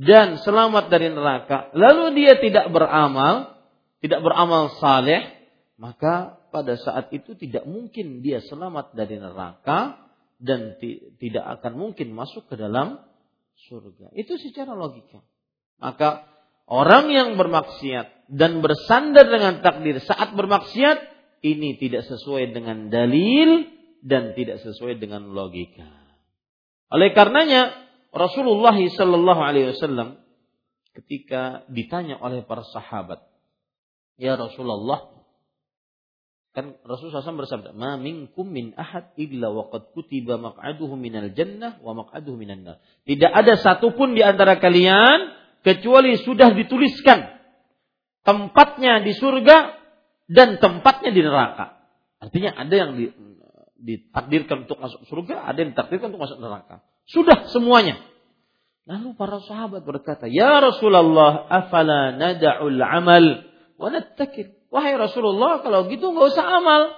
dan selamat dari neraka, lalu dia tidak beramal, tidak beramal saleh, maka pada saat itu tidak mungkin dia selamat dari neraka dan tidak akan mungkin masuk ke dalam surga. Itu secara logika. Maka orang yang bermaksiat dan bersandar dengan takdir saat bermaksiat ini tidak sesuai dengan dalil dan tidak sesuai dengan logika. Oleh karenanya Rasulullah Sallallahu Alaihi Wasallam ketika ditanya oleh para sahabat, ya Rasulullah, kan Rasulullah SAW bersabda, "Ma minkum min ahad illa waqad kutiba maq'aduhu minal jannah wa maq'aduhu minan nar." Tidak ada satupun di antara kalian kecuali sudah dituliskan tempatnya di surga dan tempatnya di neraka. Artinya ada yang ditakdirkan untuk masuk surga, ada yang ditakdirkan untuk masuk neraka. Sudah semuanya. Lalu para sahabat berkata, Ya Rasulullah, afala nada'ul amal wa nattakir. Wahai Rasulullah, kalau gitu nggak usah amal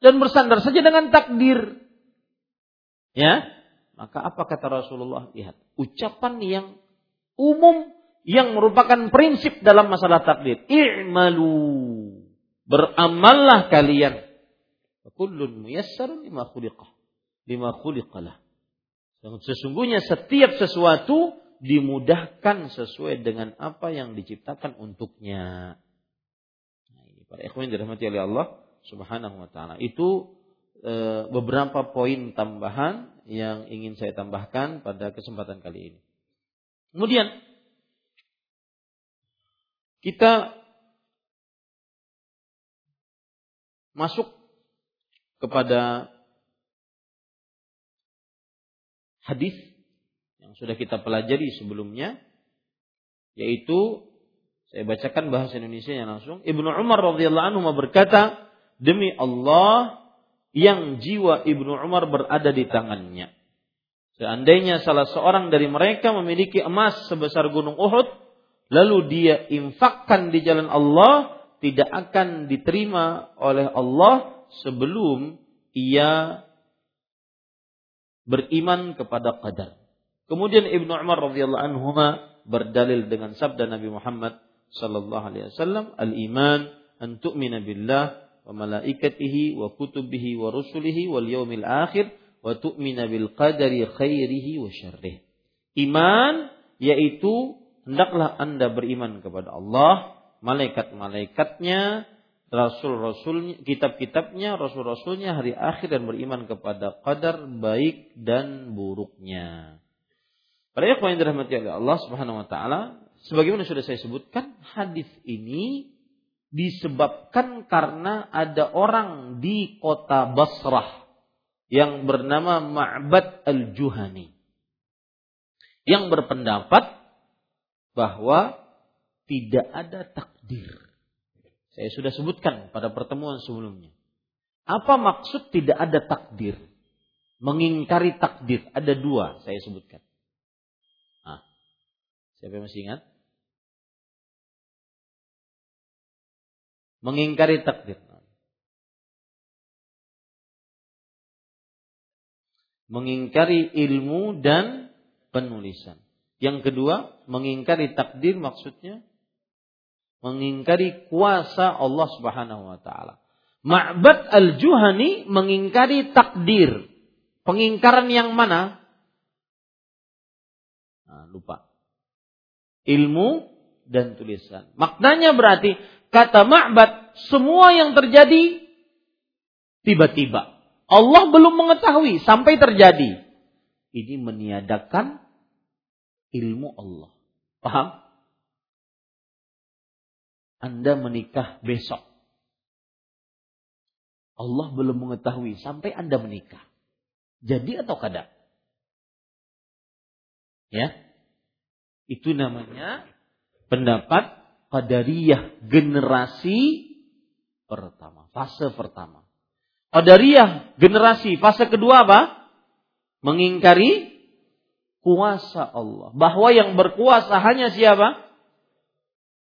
dan bersandar saja dengan takdir. Ya, maka apa kata Rasulullah? Lihat, ucapan yang umum yang merupakan prinsip dalam masalah takdir. I'malu. Beramallah kalian. Kullun muyassarun lima khuliqah. Lima khuliqalah. Sesungguhnya setiap sesuatu dimudahkan sesuai dengan apa yang diciptakan untuknya. Nah, ini para ikhwan dirahmati oleh Allah Subhanahu wa taala. Itu e, beberapa poin tambahan yang ingin saya tambahkan pada kesempatan kali ini. Kemudian kita masuk kepada hadis yang sudah kita pelajari sebelumnya yaitu saya bacakan bahasa Indonesia yang langsung. Ibnu Umar radhiyallahu anhu berkata demi Allah yang jiwa Ibnu Umar berada di tangannya. Seandainya salah seorang dari mereka memiliki emas sebesar gunung Uhud lalu dia infakkan di jalan Allah tidak akan diterima oleh Allah sebelum ia beriman kepada qadar. Kemudian Ibnu Umar radhiyallahu anhu berdalil dengan sabda Nabi Muhammad sallallahu alaihi wasallam, "Al-iman an tu'mina billah wa malaikatihi wa kutubihi wa rusulihi wal yaumil akhir wa tu'mina bil qadari khairihi wa syarrih." Iman yaitu hendaklah Anda beriman kepada Allah, malaikat-malaikatnya, rasul-rasulnya, kitab-kitabnya, rasul-rasulnya, hari akhir dan beriman kepada qadar baik dan buruknya. Para ikhwan yang dirahmati oleh Allah Subhanahu wa taala, sebagaimana sudah saya sebutkan, hadis ini disebabkan karena ada orang di kota Basrah yang bernama Ma'bad al-Juhani yang berpendapat bahwa tidak ada takdir. Saya sudah sebutkan pada pertemuan sebelumnya. Apa maksud tidak ada takdir? Mengingkari takdir. Ada dua saya sebutkan. Nah, siapa yang masih ingat? Mengingkari takdir. Mengingkari ilmu dan penulisan. Yang kedua, mengingkari takdir maksudnya mengingkari kuasa Allah Subhanahu wa taala. Ma'bad al-Juhani mengingkari takdir. Pengingkaran yang mana? Nah, lupa. Ilmu dan tulisan. Maknanya berarti kata Ma'bad semua yang terjadi tiba-tiba. Allah belum mengetahui sampai terjadi. Ini meniadakan ilmu Allah. Paham? Anda menikah besok. Allah belum mengetahui sampai Anda menikah. Jadi atau kada? Ya. Itu namanya pendapat Qadariyah generasi pertama, fase pertama. Qadariyah generasi fase kedua apa? Mengingkari kuasa Allah. Bahwa yang berkuasa hanya siapa?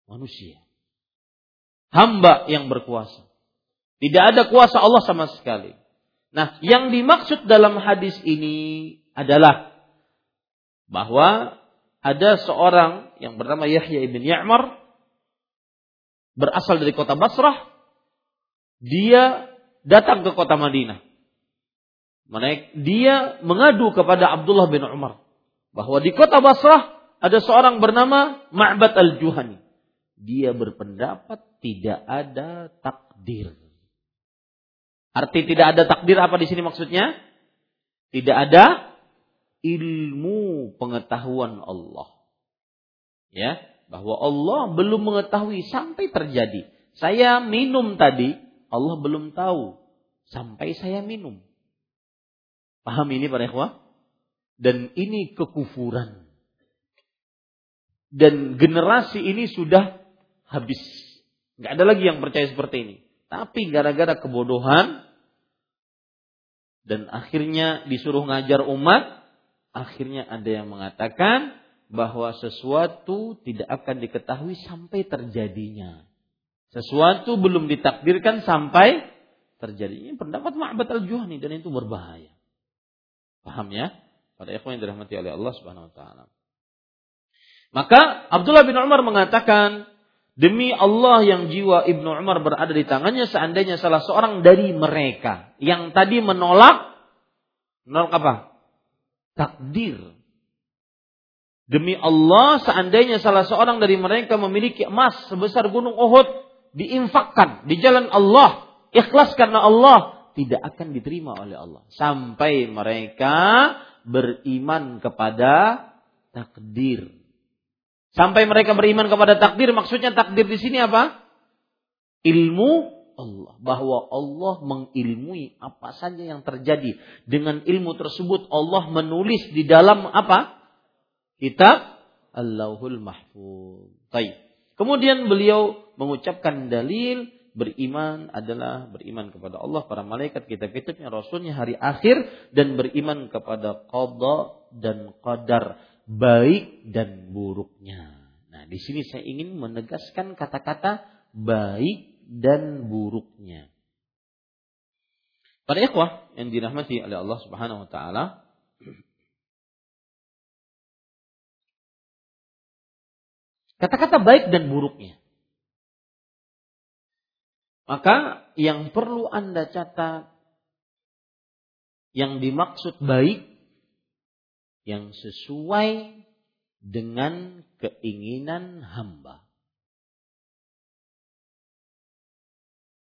Manusia hamba yang berkuasa. Tidak ada kuasa Allah sama sekali. Nah, yang dimaksud dalam hadis ini adalah bahwa ada seorang yang bernama Yahya ibn Ya'mar berasal dari kota Basrah. Dia datang ke kota Madinah. Dia mengadu kepada Abdullah bin Umar bahwa di kota Basrah ada seorang bernama Ma'bad al-Juhani dia berpendapat tidak ada takdir. Arti tidak ada takdir apa di sini maksudnya? Tidak ada ilmu pengetahuan Allah. Ya, bahwa Allah belum mengetahui sampai terjadi. Saya minum tadi, Allah belum tahu sampai saya minum. Paham ini para ikhwah? Dan ini kekufuran. Dan generasi ini sudah habis. Nggak ada lagi yang percaya seperti ini. Tapi gara-gara kebodohan dan akhirnya disuruh ngajar umat, akhirnya ada yang mengatakan bahwa sesuatu tidak akan diketahui sampai terjadinya. Sesuatu belum ditakdirkan sampai terjadinya. Pendapat Ma'bad al-Juhani dan itu berbahaya. Paham ya? Pada ikhwan yang dirahmati oleh Allah Subhanahu wa taala. Maka Abdullah bin Umar mengatakan, Demi Allah yang jiwa Ibnu Umar berada di tangannya seandainya salah seorang dari mereka yang tadi menolak menolak apa? Takdir. Demi Allah seandainya salah seorang dari mereka memiliki emas sebesar gunung Uhud diinfakkan di jalan Allah, ikhlas karena Allah, tidak akan diterima oleh Allah sampai mereka beriman kepada takdir. Sampai mereka beriman kepada takdir, maksudnya takdir di sini apa? Ilmu Allah. Bahwa Allah mengilmui apa saja yang terjadi. Dengan ilmu tersebut Allah menulis di dalam apa? Kitab Allahul Mahfuz. Kemudian beliau mengucapkan dalil beriman adalah beriman kepada Allah, para malaikat, kitab-kitabnya, rasulnya, hari akhir dan beriman kepada qada dan qadar baik dan buruknya. Nah, di sini saya ingin menegaskan kata-kata baik dan buruknya. Para ikhwah yang dirahmati oleh Allah Subhanahu wa taala, kata-kata baik dan buruknya. Maka yang perlu Anda catat yang dimaksud baik yang sesuai dengan keinginan hamba.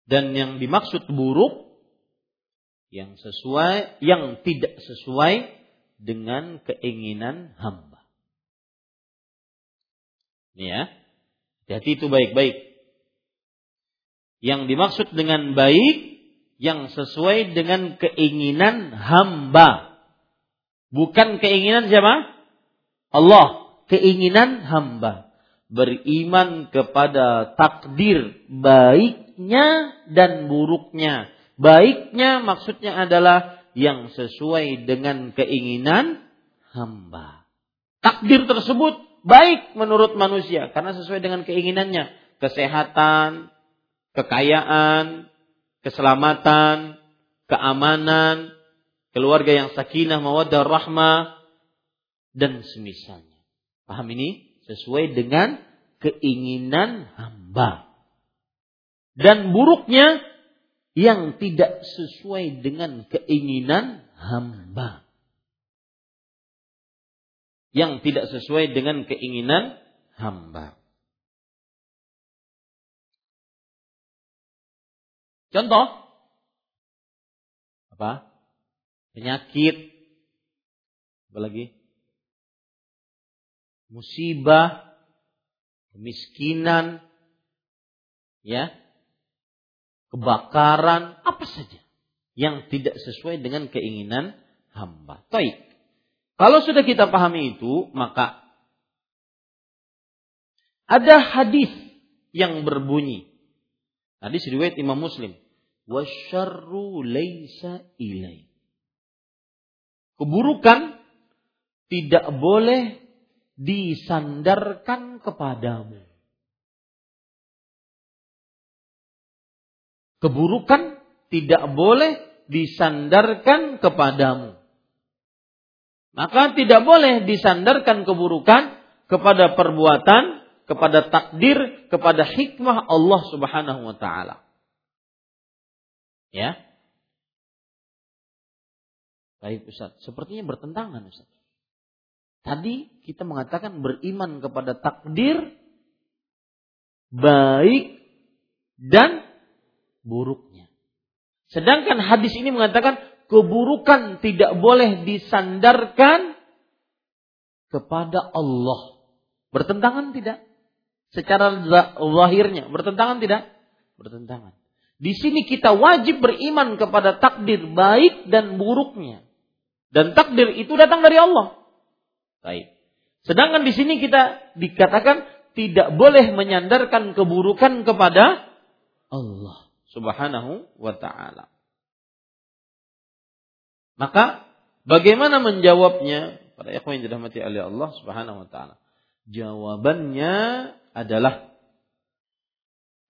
Dan yang dimaksud buruk yang sesuai yang tidak sesuai dengan keinginan hamba. Ini ya. Jadi itu baik-baik. Yang dimaksud dengan baik yang sesuai dengan keinginan hamba. Bukan keinginan siapa? Allah. Keinginan hamba. Beriman kepada takdir baiknya dan buruknya. Baiknya maksudnya adalah yang sesuai dengan keinginan hamba. Takdir tersebut baik menurut manusia karena sesuai dengan keinginannya. Kesehatan, kekayaan, keselamatan, keamanan, keluarga yang sakinah, mawaddah, rahmah dan semisalnya. Paham ini? Sesuai dengan keinginan hamba. Dan buruknya yang tidak sesuai dengan keinginan hamba. Yang tidak sesuai dengan keinginan hamba. Contoh apa? Penyakit, apalagi musibah, kemiskinan, ya, kebakaran, apa saja yang tidak sesuai dengan keinginan hamba. Taib. Kalau sudah kita pahami itu, maka ada hadis yang berbunyi. Hadis riwayat Imam Muslim. Wasyarru laisa ilai. Keburukan tidak boleh disandarkan kepadamu. Keburukan tidak boleh disandarkan kepadamu. Maka tidak boleh disandarkan keburukan kepada perbuatan, kepada takdir, kepada hikmah Allah Subhanahu wa taala. Ya. Baik Ustaz, sepertinya bertentangan Ustaz. Tadi kita mengatakan beriman kepada takdir baik dan buruknya. Sedangkan hadis ini mengatakan keburukan tidak boleh disandarkan kepada Allah. Bertentangan tidak? Secara zahirnya bertentangan tidak? Bertentangan. Di sini kita wajib beriman kepada takdir baik dan buruknya. Dan takdir itu datang dari Allah. Baik. Sedangkan di sini kita dikatakan tidak boleh menyandarkan keburukan kepada Allah Subhanahu wa taala. Maka bagaimana menjawabnya? Para ikhwan yang dirahmati oleh Allah Subhanahu wa taala. Jawabannya adalah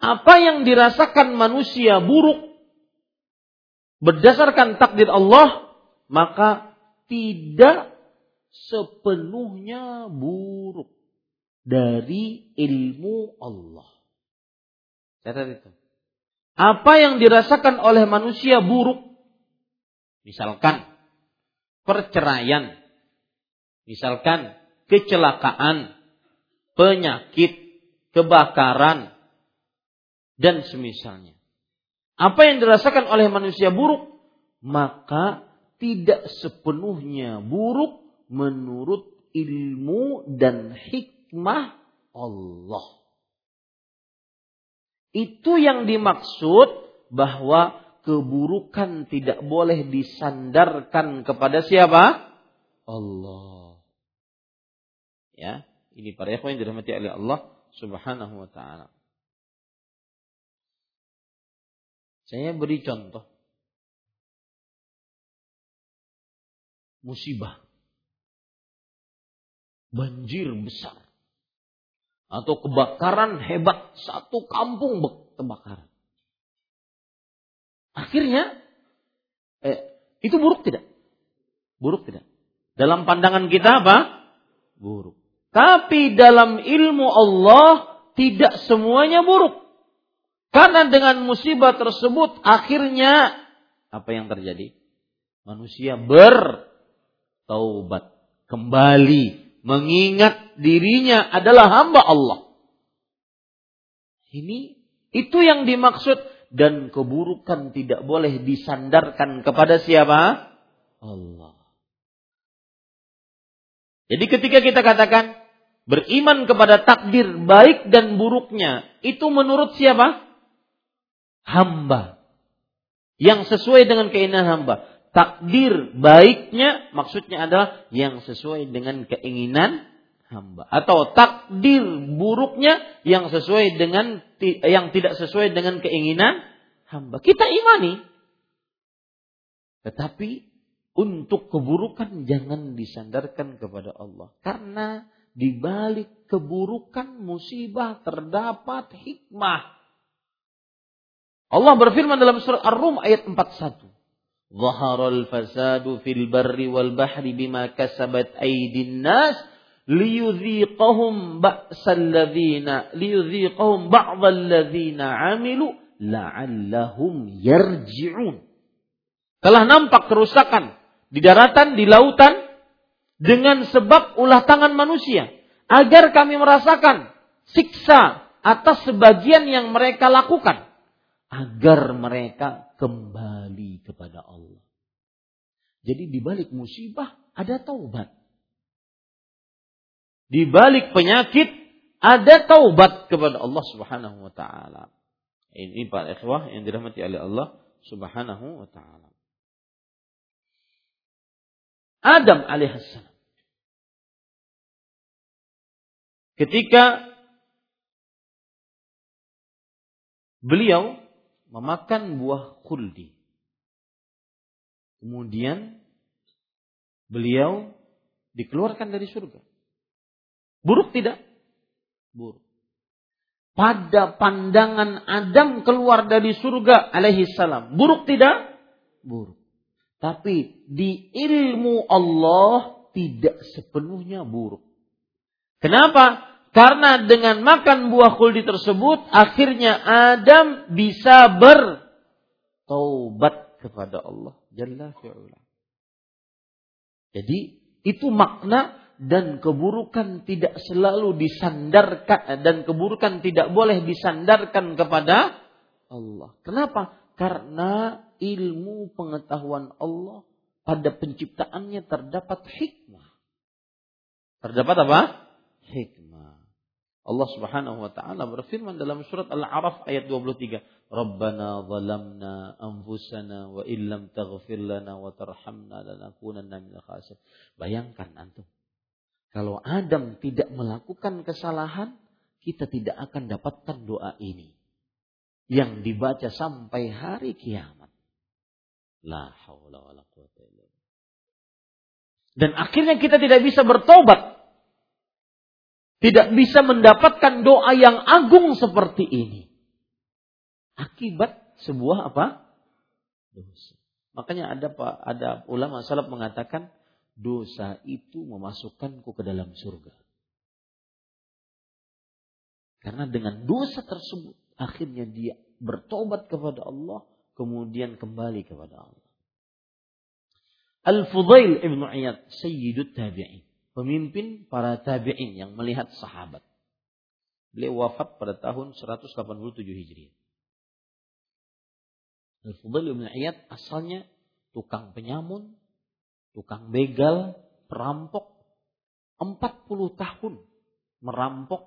apa yang dirasakan manusia buruk berdasarkan takdir Allah, maka tidak sepenuhnya buruk dari ilmu Allah. Catat itu. Apa yang dirasakan oleh manusia buruk, misalkan perceraian, misalkan kecelakaan, penyakit, kebakaran, dan semisalnya. Apa yang dirasakan oleh manusia buruk, maka tidak sepenuhnya buruk menurut ilmu dan hikmah Allah. Itu yang dimaksud bahwa keburukan tidak boleh disandarkan kepada siapa? Allah. Ya, ini para ikhwan yang dirahmati oleh Allah Subhanahu wa taala. Saya beri contoh. Musibah. Banjir besar. Atau kebakaran hebat. Satu kampung terbakaran. Akhirnya, eh, itu buruk tidak? Buruk tidak? Dalam pandangan kita apa? Buruk. Tapi dalam ilmu Allah tidak semuanya buruk. Karena dengan musibah tersebut akhirnya apa yang terjadi? Manusia bertaubat, kembali mengingat dirinya adalah hamba Allah. Ini itu yang dimaksud dan keburukan tidak boleh disandarkan kepada siapa? Allah. Jadi ketika kita katakan beriman kepada takdir baik dan buruknya, itu menurut siapa? hamba. Yang sesuai dengan keinginan hamba. Takdir baiknya maksudnya adalah yang sesuai dengan keinginan hamba. Atau takdir buruknya yang sesuai dengan yang tidak sesuai dengan keinginan hamba. Kita imani. Tetapi untuk keburukan jangan disandarkan kepada Allah. Karena di balik keburukan musibah terdapat hikmah. Allah berfirman dalam surat Ar-Rum ayat 41. Fasadu fil barri wal bahri bima kasabat aydin nas liyudhiqahum ba'sal ladzina liyudhiqahum ba'dal ladzina amilu la'allahum yarji'un. Telah nampak kerusakan di daratan, di lautan dengan sebab ulah tangan manusia agar kami merasakan siksa atas sebagian yang mereka lakukan agar mereka kembali kepada Allah. Jadi di balik musibah ada taubat. Di balik penyakit ada taubat kepada Allah Subhanahu wa taala. Ini para ikhwah yang dirahmati oleh Allah Subhanahu wa taala. Adam alaihissalam ketika beliau memakan buah khuldi. Kemudian beliau dikeluarkan dari surga. Buruk tidak? Buruk. Pada pandangan Adam keluar dari surga alaihi salam. Buruk tidak? Buruk. Tapi di ilmu Allah tidak sepenuhnya buruk. Kenapa? Karena dengan makan buah kuldi tersebut, akhirnya Adam bisa bertaubat kepada Allah. Jadi itu makna dan keburukan tidak selalu disandarkan dan keburukan tidak boleh disandarkan kepada Allah. Kenapa? Karena ilmu pengetahuan Allah pada penciptaannya terdapat hikmah. Terdapat apa? Hikmah. Allah Subhanahu wa taala berfirman dalam surat Al-A'raf ayat 23, "Rabbana zalamna anfusana wa illam taghfir lana wa tarhamna lanakunanna minal khasirin." Bayangkan antum. Kalau Adam tidak melakukan kesalahan, kita tidak akan dapatkan doa ini yang dibaca sampai hari kiamat. La haula wala quwata illa Dan akhirnya kita tidak bisa bertobat tidak bisa mendapatkan doa yang agung seperti ini. Akibat sebuah apa? Dosa. Makanya ada ada ulama salaf mengatakan dosa itu memasukkanku ke dalam surga. Karena dengan dosa tersebut akhirnya dia bertobat kepada Allah, kemudian kembali kepada Allah. Al-Fudail ibn Iyad, Sayyidut Tabi'in. Pemimpin para tabi'in yang melihat sahabat. Beliau wafat pada tahun 187 Hijriah. Al-Fudail ibn Iyad asalnya tukang penyamun, tukang begal, perampok. 40 tahun merampok,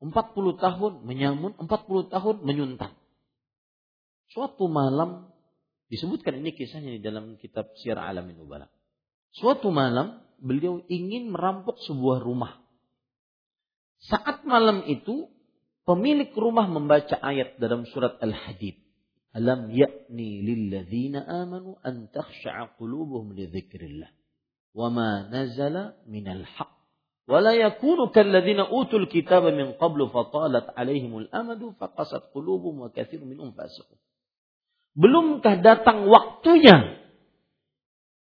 40 tahun menyamun, 40 tahun menyuntan. Suatu malam disebutkan ini kisahnya di dalam kitab Syiar Alamin Nubala. Suatu malam beliau ingin merampok sebuah rumah. Saat malam itu pemilik rumah membaca ayat dalam surat Al-Hadid. Alam yakni lilladzina amanu an takhsha'a qulubuhum li dzikrillah wa ma nazala minal haqq wa la yakunu kalladzina utul kitaba min qablu fatalat alaihimul amadu faqasat qulubuhum wa katsirun minhum fasiqun. Belumkah datang waktunya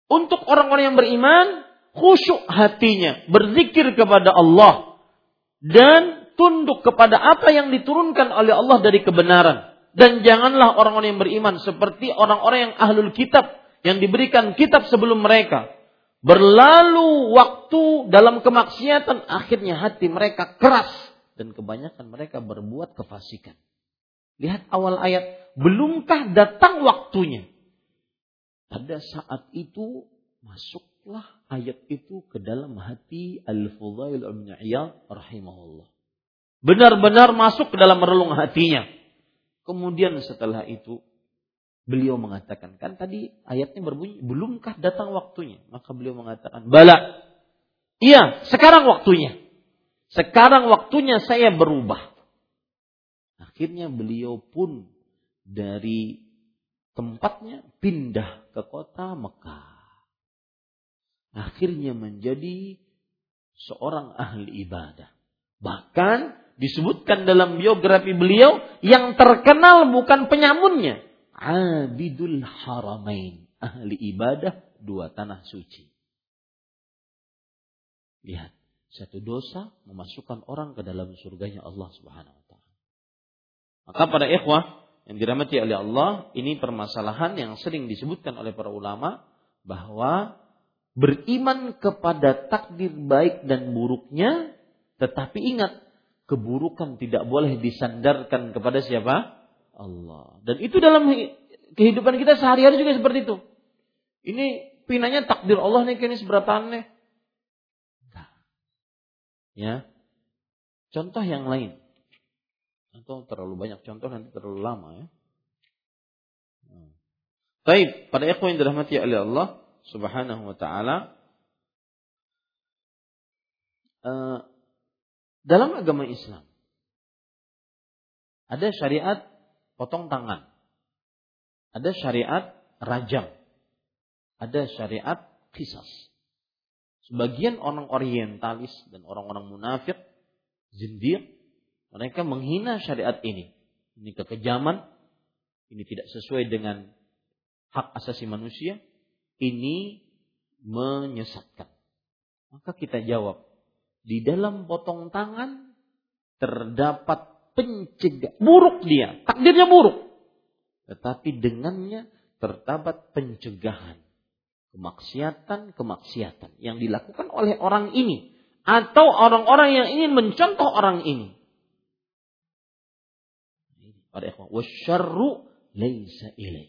untuk orang-orang yang beriman khusyuk hatinya, berzikir kepada Allah dan tunduk kepada apa yang diturunkan oleh Allah dari kebenaran dan janganlah orang-orang yang beriman seperti orang-orang yang ahlul kitab yang diberikan kitab sebelum mereka. Berlalu waktu dalam kemaksiatan, akhirnya hati mereka keras. Dan kebanyakan mereka berbuat kefasikan. Lihat awal ayat, belumkah datang waktunya? Pada saat itu masuklah ayat itu ke dalam hati Al-Fudail bin Iyad rahimahullah. Benar-benar masuk ke dalam relung hatinya Kemudian setelah itu beliau mengatakan, kan tadi ayatnya berbunyi, belumkah datang waktunya? Maka beliau mengatakan, bala. Iya, sekarang waktunya. Sekarang waktunya saya berubah. Akhirnya beliau pun dari tempatnya pindah ke kota Mekah. Akhirnya menjadi seorang ahli ibadah. Bahkan disebutkan dalam biografi beliau yang terkenal bukan penyamunnya. Abidul Haramain. Ahli ibadah dua tanah suci. Lihat, satu dosa memasukkan orang ke dalam surganya Allah Subhanahu wa taala. Maka pada ikhwah yang dirahmati oleh Allah, ini permasalahan yang sering disebutkan oleh para ulama bahwa beriman kepada takdir baik dan buruknya, tetapi ingat keburukan tidak boleh disandarkan kepada siapa? Allah. Dan itu dalam kehidupan kita sehari-hari juga seperti itu. Ini pinanya takdir Allah nih kayaknya seberapa aneh. Ya. Contoh yang lain. Atau terlalu banyak contoh nanti terlalu lama ya. Baik, pada ikhwan yang dirahmati oleh Allah Subhanahu wa taala, eh, dalam agama Islam ada syariat potong tangan. Ada syariat rajam. Ada syariat kisas. Sebagian orang orientalis dan orang-orang munafik, zindir, mereka menghina syariat ini. Ini kekejaman, ini tidak sesuai dengan hak asasi manusia, ini menyesatkan. Maka kita jawab, di dalam potong tangan terdapat pencegah buruk dia. Takdirnya buruk. Tetapi dengannya terdapat pencegahan kemaksiatan kemaksiatan yang dilakukan oleh orang ini atau orang-orang yang ingin mencontoh orang ini. Laisa ilai.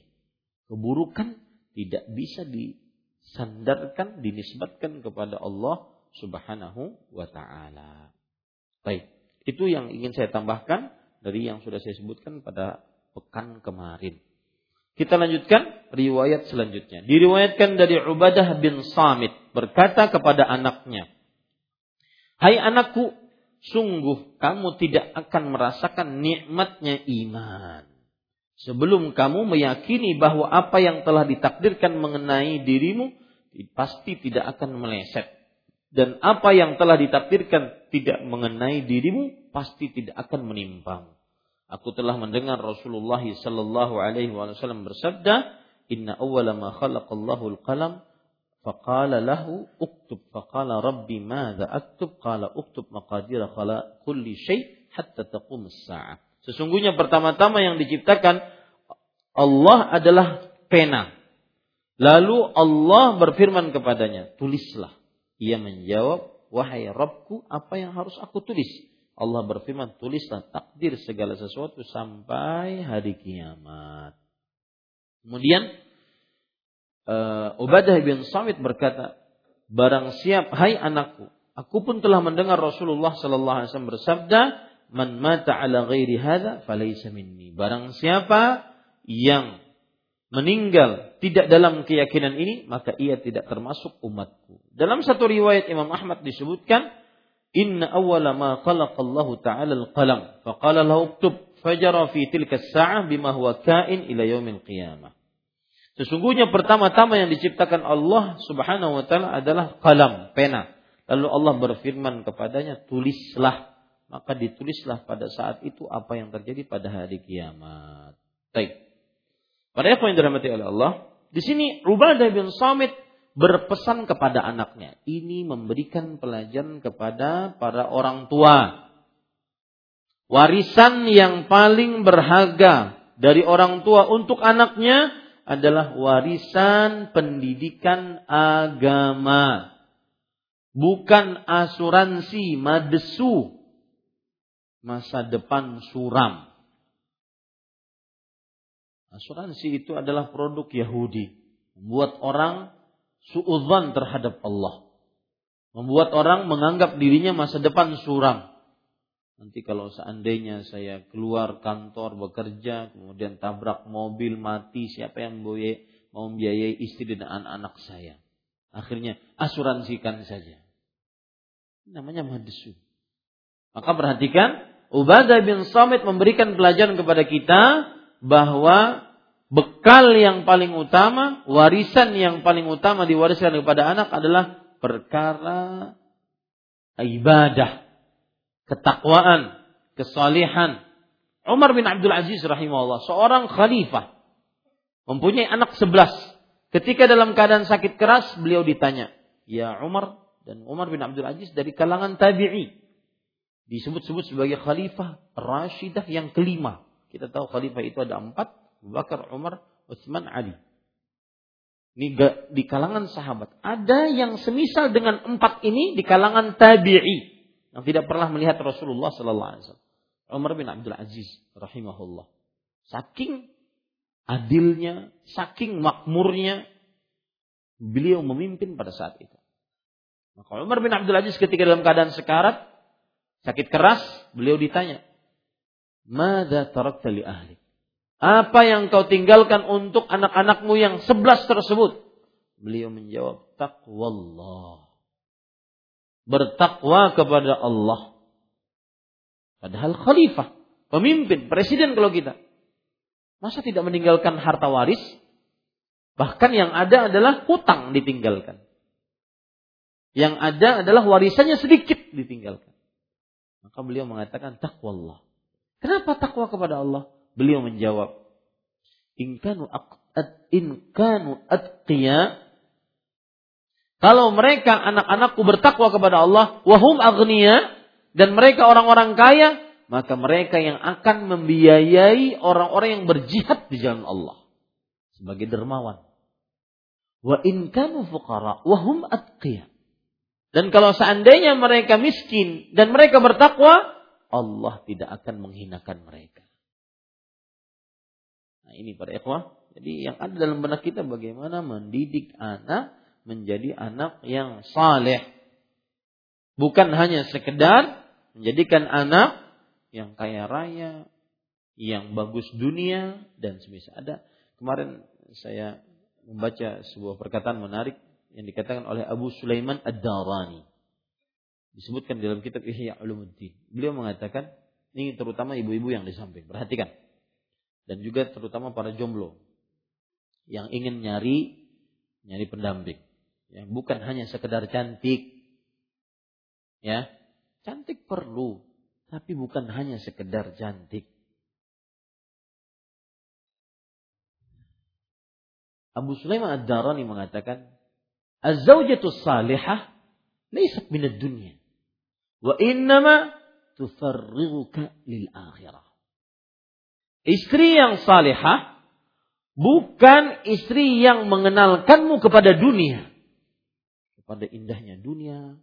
Keburukan tidak bisa disandarkan dinisbatkan kepada Allah Subhanahu wa taala. Baik, itu yang ingin saya tambahkan dari yang sudah saya sebutkan pada pekan kemarin. Kita lanjutkan riwayat selanjutnya. Diriwayatkan dari Ubadah bin Samit berkata kepada anaknya, "Hai anakku, sungguh kamu tidak akan merasakan nikmatnya iman sebelum kamu meyakini bahwa apa yang telah ditakdirkan mengenai dirimu pasti tidak akan meleset dan apa yang telah ditakdirkan tidak mengenai dirimu pasti tidak akan menimpa. Aku telah mendengar Rasulullah sallallahu alaihi wasallam bersabda, "Inna awwala ma khalaqallahu al-qalam faqala lahu uktub faqala rabbi madza aktub qala uktub maqadir khala kulli syai hatta taqum as-sa'ah." Sesungguhnya pertama-tama yang diciptakan Allah adalah pena. Lalu Allah berfirman kepadanya, tulislah. Ia menjawab, wahai Rabbku, apa yang harus aku tulis? Allah berfirman, tulislah takdir segala sesuatu sampai hari kiamat. Kemudian uh, Ubadah bin Samit berkata, barang siap, hai anakku, aku pun telah mendengar Rasulullah sallallahu alaihi wasallam bersabda, man mata ala ghairi hadza falaysa minni. Barang siapa yang meninggal tidak dalam keyakinan ini, maka ia tidak termasuk umatku. Dalam satu riwayat Imam Ahmad disebutkan, Inna awwala ma khalaqallahu ta'ala al-qalam. Faqala lahu uktub. Fajara fi tilka sa'ah bima huwa kain ila yaumil qiyamah. Sesungguhnya pertama-tama yang diciptakan Allah subhanahu wa ta'ala adalah kalam, pena. Lalu Allah berfirman kepadanya, tulislah. Maka ditulislah pada saat itu apa yang terjadi pada hari kiamat. Baik. Pada yang dirahmati oleh Allah, di sini Ubadah bin Samit berpesan kepada anaknya. Ini memberikan pelajaran kepada para orang tua. Warisan yang paling berharga dari orang tua untuk anaknya adalah warisan pendidikan agama. Bukan asuransi madesu masa depan suram. Asuransi itu adalah produk Yahudi. Membuat orang suudzon terhadap Allah. Membuat orang menganggap dirinya masa depan suram. Nanti kalau seandainya saya keluar kantor bekerja, kemudian tabrak mobil mati, siapa yang mau membiayai istri dan anak-anak saya? Akhirnya asuransikan saja. Namanya madesu. Maka perhatikan, Ubadah bin Samit memberikan pelajaran kepada kita bahwa bekal yang paling utama, warisan yang paling utama diwariskan kepada anak adalah perkara ibadah, ketakwaan, kesalihan. Umar bin Abdul Aziz rahimahullah, seorang khalifah, mempunyai anak sebelas. Ketika dalam keadaan sakit keras, beliau ditanya, Ya Umar, dan Umar bin Abdul Aziz dari kalangan tabi'i. Disebut-sebut sebagai khalifah Rashidah yang kelima. Kita tahu khalifah itu ada empat, Bakar, Umar, Utsman, Ali. Ini di kalangan sahabat. Ada yang semisal dengan empat ini di kalangan tabi'i yang tidak pernah melihat Rasulullah sallallahu alaihi wasallam. Umar bin Abdul Aziz rahimahullah. Saking adilnya, saking makmurnya beliau memimpin pada saat itu. Maka Umar bin Abdul Aziz ketika dalam keadaan sekarat, sakit keras, beliau ditanya, "Mada tarakta li ahli?" Apa yang kau tinggalkan untuk anak-anakmu yang sebelas tersebut? Beliau menjawab, Allah. Bertakwa kepada Allah. Padahal khalifah, pemimpin, presiden kalau kita. Masa tidak meninggalkan harta waris? Bahkan yang ada adalah hutang ditinggalkan. Yang ada adalah warisannya sedikit ditinggalkan. Maka beliau mengatakan takwa Allah. Kenapa takwa kepada Allah? Beliau menjawab, "Inkanu inkanu atqiya" Kalau mereka anak-anakku bertakwa kepada Allah, wahum agniya dan mereka orang-orang kaya, maka mereka yang akan membiayai orang-orang yang berjihad di jalan Allah sebagai dermawan. Wa in kanu fuqara wahum atqiya. Dan kalau seandainya mereka miskin dan mereka bertakwa, Allah tidak akan menghinakan mereka. Nah ini para ikhwah. Jadi yang ada dalam benak kita bagaimana mendidik anak menjadi anak yang saleh. Bukan hanya sekedar menjadikan anak yang kaya raya, yang bagus dunia dan semisal ada. Kemarin saya membaca sebuah perkataan menarik yang dikatakan oleh Abu Sulaiman Ad-Darani. Disebutkan dalam kitab Ihya Ulumuddin. Beliau mengatakan, ini terutama ibu-ibu yang di samping. Perhatikan dan juga terutama para jomblo yang ingin nyari nyari pendamping yang bukan hanya sekedar cantik ya cantik perlu tapi bukan hanya sekedar cantik Abu Sulaiman Ad-Darani mengatakan Az-zawjatu salihah laysat min ad-dunya wa Istri yang salihah bukan istri yang mengenalkanmu kepada dunia. Kepada indahnya dunia,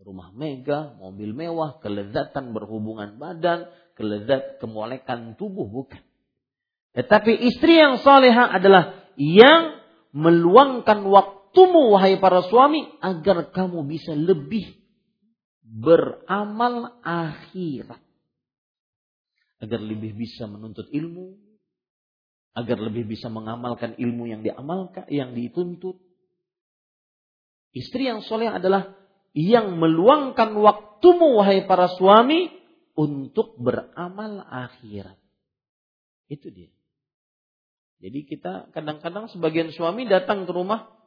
rumah megah, mobil mewah, kelezatan berhubungan badan, kelezat kemolekan tubuh bukan. Tetapi istri yang salihah adalah yang meluangkan waktumu wahai para suami agar kamu bisa lebih beramal akhirat. Agar lebih bisa menuntut ilmu, agar lebih bisa mengamalkan ilmu yang diamalkan, yang dituntut. Istri yang soleh adalah yang meluangkan waktumu wahai para suami untuk beramal akhirat. Itu dia. Jadi kita kadang-kadang sebagian suami datang ke rumah,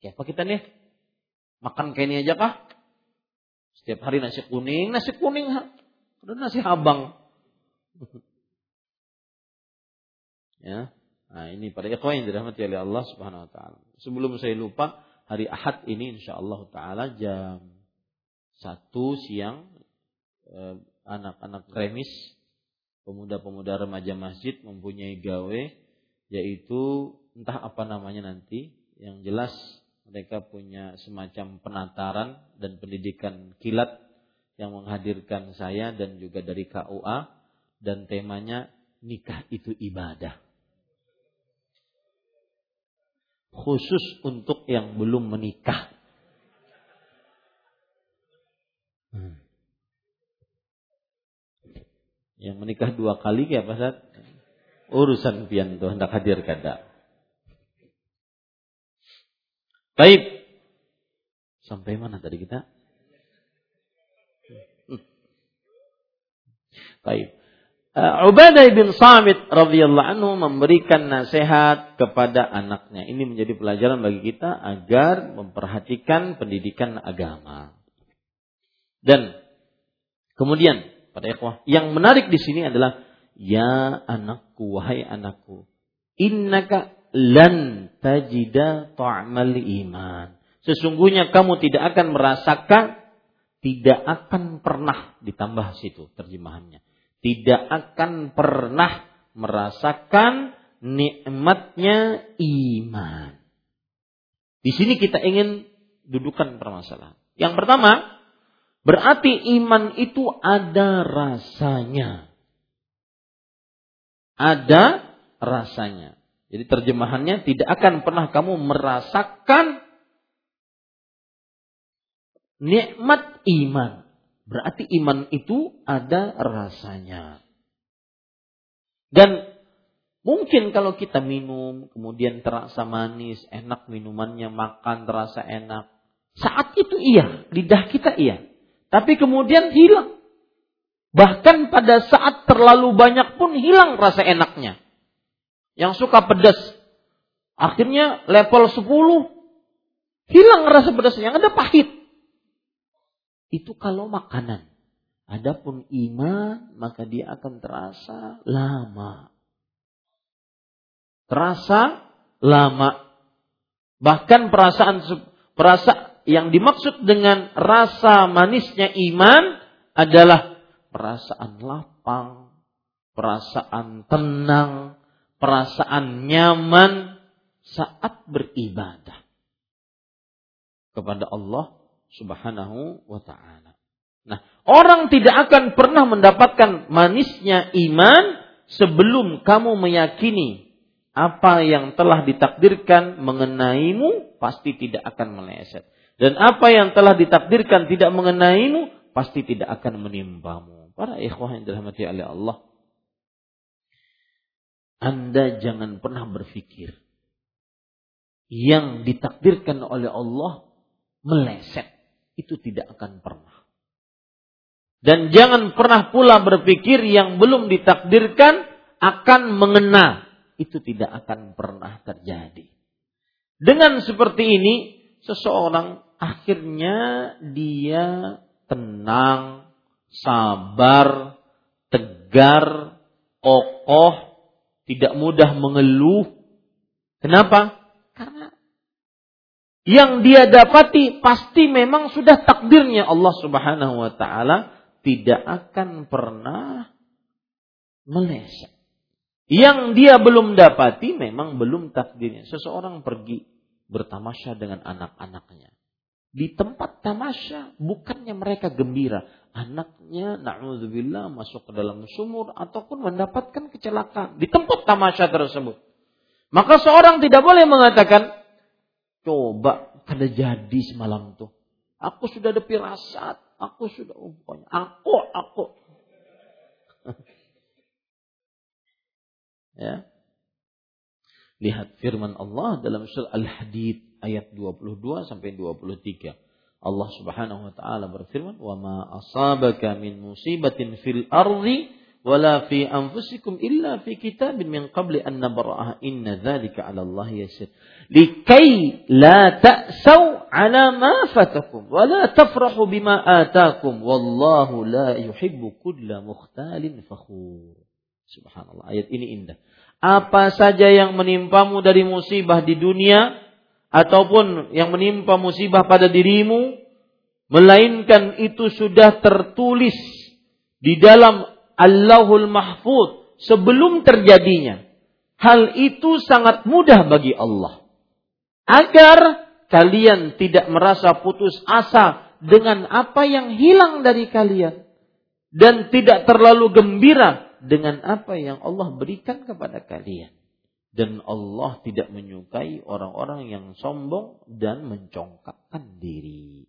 ya apa kita nih? Makan kayak ini aja kah? Setiap hari nasi kuning, nasi kuning, nasi habang. ya, nah ini pada ikhwan yang dirahmati oleh Allah Subhanahu Wa Taala. Sebelum saya lupa, hari Ahad ini Insya Allah Taala jam satu siang eh, anak-anak remis pemuda-pemuda remaja masjid mempunyai gawe yaitu entah apa namanya nanti yang jelas mereka punya semacam penataran dan pendidikan kilat yang menghadirkan saya dan juga dari KUA dan temanya nikah itu ibadah khusus untuk yang belum menikah hmm. yang menikah dua kali ya Pak urusan pian tuh hendak hadir kada. Baik. Sampai mana tadi kita? Baik. Uh, Ubadah bin Samit radhiyallahu anhu memberikan nasihat kepada anaknya. Ini menjadi pelajaran bagi kita agar memperhatikan pendidikan agama. Dan kemudian pada ikhwah, yang menarik di sini adalah Ya anakku, wahai anakku. Innaka lan tajida ta'mal iman. Sesungguhnya kamu tidak akan merasakan, tidak akan pernah ditambah situ terjemahannya. Tidak akan pernah merasakan nikmatnya iman. Di sini kita ingin dudukan permasalahan. Yang pertama, berarti iman itu ada rasanya ada rasanya. Jadi terjemahannya tidak akan pernah kamu merasakan nikmat iman. Berarti iman itu ada rasanya. Dan mungkin kalau kita minum, kemudian terasa manis, enak minumannya, makan terasa enak. Saat itu iya, lidah kita iya. Tapi kemudian hilang. Bahkan pada saat terlalu banyak pun hilang rasa enaknya. Yang suka pedas. Akhirnya level 10 hilang rasa pedasnya. Ada pahit. Itu kalau makanan. Adapun iman maka dia akan terasa lama. Terasa lama. Bahkan perasaan perasa yang dimaksud dengan rasa manisnya iman adalah perasaan lapang, perasaan tenang, perasaan nyaman saat beribadah kepada Allah Subhanahu wa taala. Nah, orang tidak akan pernah mendapatkan manisnya iman sebelum kamu meyakini apa yang telah ditakdirkan mengenaimu pasti tidak akan meleset. Dan apa yang telah ditakdirkan tidak mengenaimu pasti tidak akan menimpamu. Para ikhwah yang dirahmati oleh Allah. Anda jangan pernah berpikir yang ditakdirkan oleh Allah meleset. Itu tidak akan pernah. Dan jangan pernah pula berpikir yang belum ditakdirkan akan mengena. Itu tidak akan pernah terjadi. Dengan seperti ini, seseorang akhirnya dia tenang, sabar, tegar, kokoh, tidak mudah mengeluh. Kenapa? Karena yang dia dapati pasti memang sudah takdirnya Allah Subhanahu wa taala tidak akan pernah meleset. Yang dia belum dapati memang belum takdirnya. Seseorang pergi bertamasya dengan anak-anaknya. Di tempat tamasya bukannya mereka gembira. Anaknya na'udzubillah masuk ke dalam sumur ataupun mendapatkan kecelakaan. Di tempat tamasya tersebut. Maka seorang tidak boleh mengatakan, coba kada jadi semalam tuh. Aku sudah ada pirasat. Aku sudah umpanya. Aku, aku. ya. Lihat firman Allah dalam surah Al-Hadid ayat 22 sampai 23. Allah Subhanahu wa taala berfirman, "Wa ma asabaka min musibatin fil ardi wala fi anfusikum illa fi kitabin min qabli an nabra'aha inna dzalika 'ala Allah yasir." Likai la ta'sau 'ala ma fatakum wa la tafrahu bima atakum wallahu la yuhibbu kulla mukhtalin fakhur. Subhanallah, ayat ini indah apa saja yang menimpamu dari musibah di dunia ataupun yang menimpa musibah pada dirimu melainkan itu sudah tertulis di dalam Allahul Mahfud sebelum terjadinya. Hal itu sangat mudah bagi Allah. Agar kalian tidak merasa putus asa dengan apa yang hilang dari kalian dan tidak terlalu gembira dengan apa yang Allah berikan kepada kalian. Dan Allah tidak menyukai orang-orang yang sombong dan mencongkakkan diri.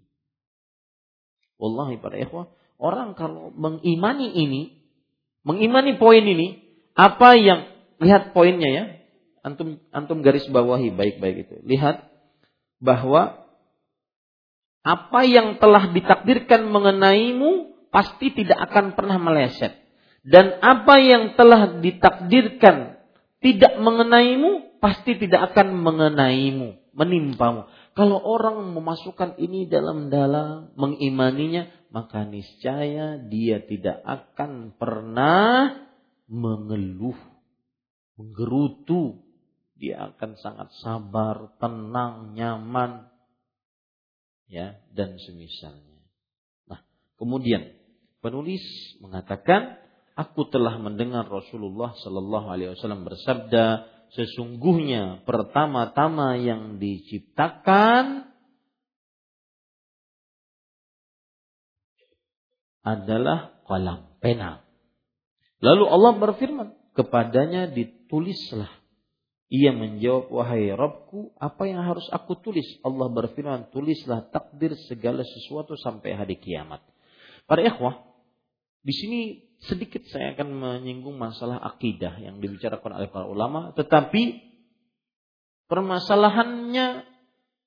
Wallahi para ikhwah, orang kalau mengimani ini, mengimani poin ini, apa yang lihat poinnya ya, antum antum garis bawahi baik-baik itu. Lihat bahwa apa yang telah ditakdirkan mengenaimu pasti tidak akan pernah meleset dan apa yang telah ditakdirkan tidak mengenaimu pasti tidak akan mengenaimu, menimpamu. Kalau orang memasukkan ini dalam-dalam mengimaninya, maka niscaya dia tidak akan pernah mengeluh, menggerutu. Dia akan sangat sabar, tenang, nyaman, ya dan semisalnya. Nah, kemudian penulis mengatakan aku telah mendengar Rasulullah Shallallahu Alaihi Wasallam bersabda, sesungguhnya pertama-tama yang diciptakan adalah kolam pena. Lalu Allah berfirman, kepadanya ditulislah. Ia menjawab, wahai Rabbku, apa yang harus aku tulis? Allah berfirman, tulislah takdir segala sesuatu sampai hari kiamat. Para ikhwah, di sini sedikit saya akan menyinggung masalah akidah yang dibicarakan oleh para ulama, tetapi permasalahannya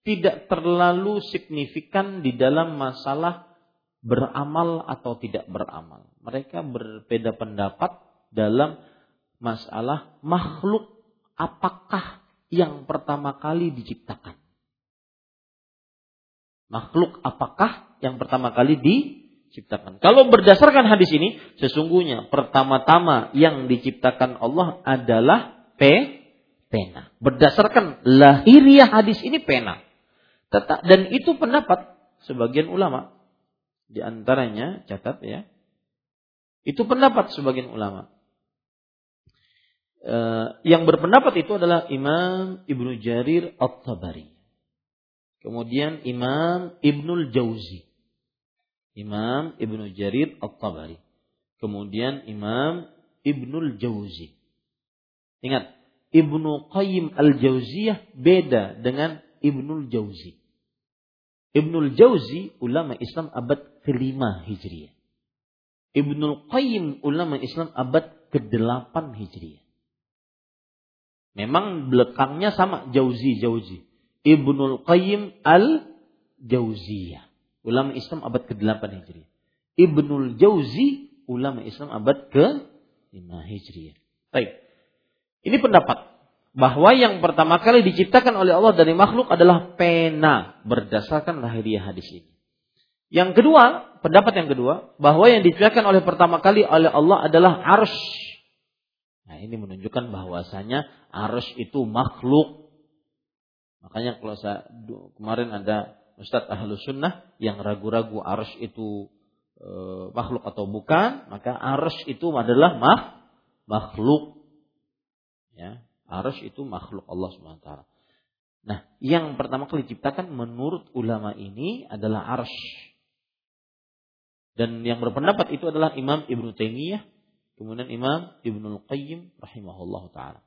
tidak terlalu signifikan di dalam masalah beramal atau tidak beramal. Mereka berbeda pendapat dalam masalah makhluk apakah yang pertama kali diciptakan. Makhluk apakah yang pertama kali di ciptakan. Kalau berdasarkan hadis ini, sesungguhnya pertama-tama yang diciptakan Allah adalah pe pena. Berdasarkan lahiriah hadis ini pena. Dan itu pendapat sebagian ulama. Di antaranya catat ya. Itu pendapat sebagian ulama. Eh, yang berpendapat itu adalah Imam Ibnu Jarir At-Tabari. Kemudian Imam Ibnul Jauzi. Imam Ibnu Jarir At-Tabari. Kemudian Imam Ibnul Jauzi. Ingat, Ibnu Qayyim Al-Jauziyah beda dengan Ibnul Jauzi. Ibnul Jauzi ulama Islam abad kelima Hijriah. Ibnul Qayyim ulama Islam abad ke-8 Hijriah. Memang belakangnya sama Jauzi Jauzi. Ibnul Qayyim Al-Jauziyah ulama Islam abad ke-8 Hijriah. Ibnul Jauzi ulama Islam abad ke-5 Hijriah. Baik. Ini pendapat bahwa yang pertama kali diciptakan oleh Allah dari makhluk adalah pena berdasarkan lahiriah hadis ini. Yang kedua, pendapat yang kedua, bahwa yang diciptakan oleh pertama kali oleh Allah adalah arsh. Nah ini menunjukkan bahwasanya arsh itu makhluk. Makanya kalau saya kemarin ada Ustadz Ahlus Sunnah yang ragu-ragu arsh itu e, makhluk atau bukan, maka arsh itu adalah mah, makhluk. Ya, arsh itu makhluk Allah Subhanahu wa taala. Nah, yang pertama kali diciptakan menurut ulama ini adalah arsh. Dan yang berpendapat itu adalah Imam Ibnu Taimiyah, kemudian Imam Ibnu Qayyim rahimahullah taala.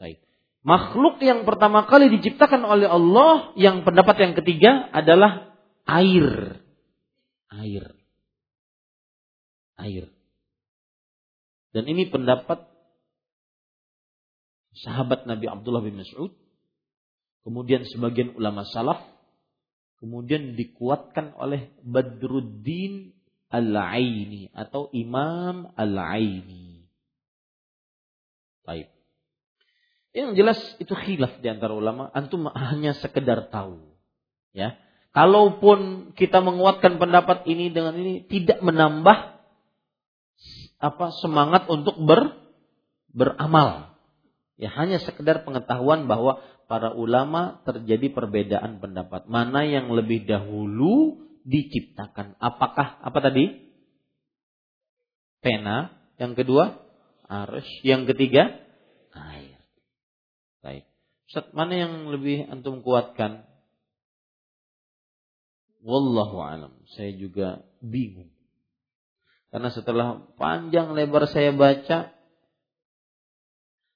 Baik. Makhluk yang pertama kali diciptakan oleh Allah, yang pendapat yang ketiga adalah air. Air. Air. Dan ini pendapat sahabat Nabi Abdullah bin Mas'ud, kemudian sebagian ulama salaf, kemudian dikuatkan oleh Badruddin Al-Aini atau Imam Al-Aini. Baik. Yang jelas itu khilaf di antara ulama, antum hanya sekedar tahu. Ya. Kalaupun kita menguatkan pendapat ini dengan ini tidak menambah apa semangat untuk ber beramal. Ya hanya sekedar pengetahuan bahwa para ulama terjadi perbedaan pendapat. Mana yang lebih dahulu diciptakan? Apakah apa tadi? Pena. Yang kedua, arus. Yang ketiga. Baik. Ustaz, mana yang lebih antum kuatkan? Wallahu alam. Saya juga bingung. Karena setelah panjang lebar saya baca,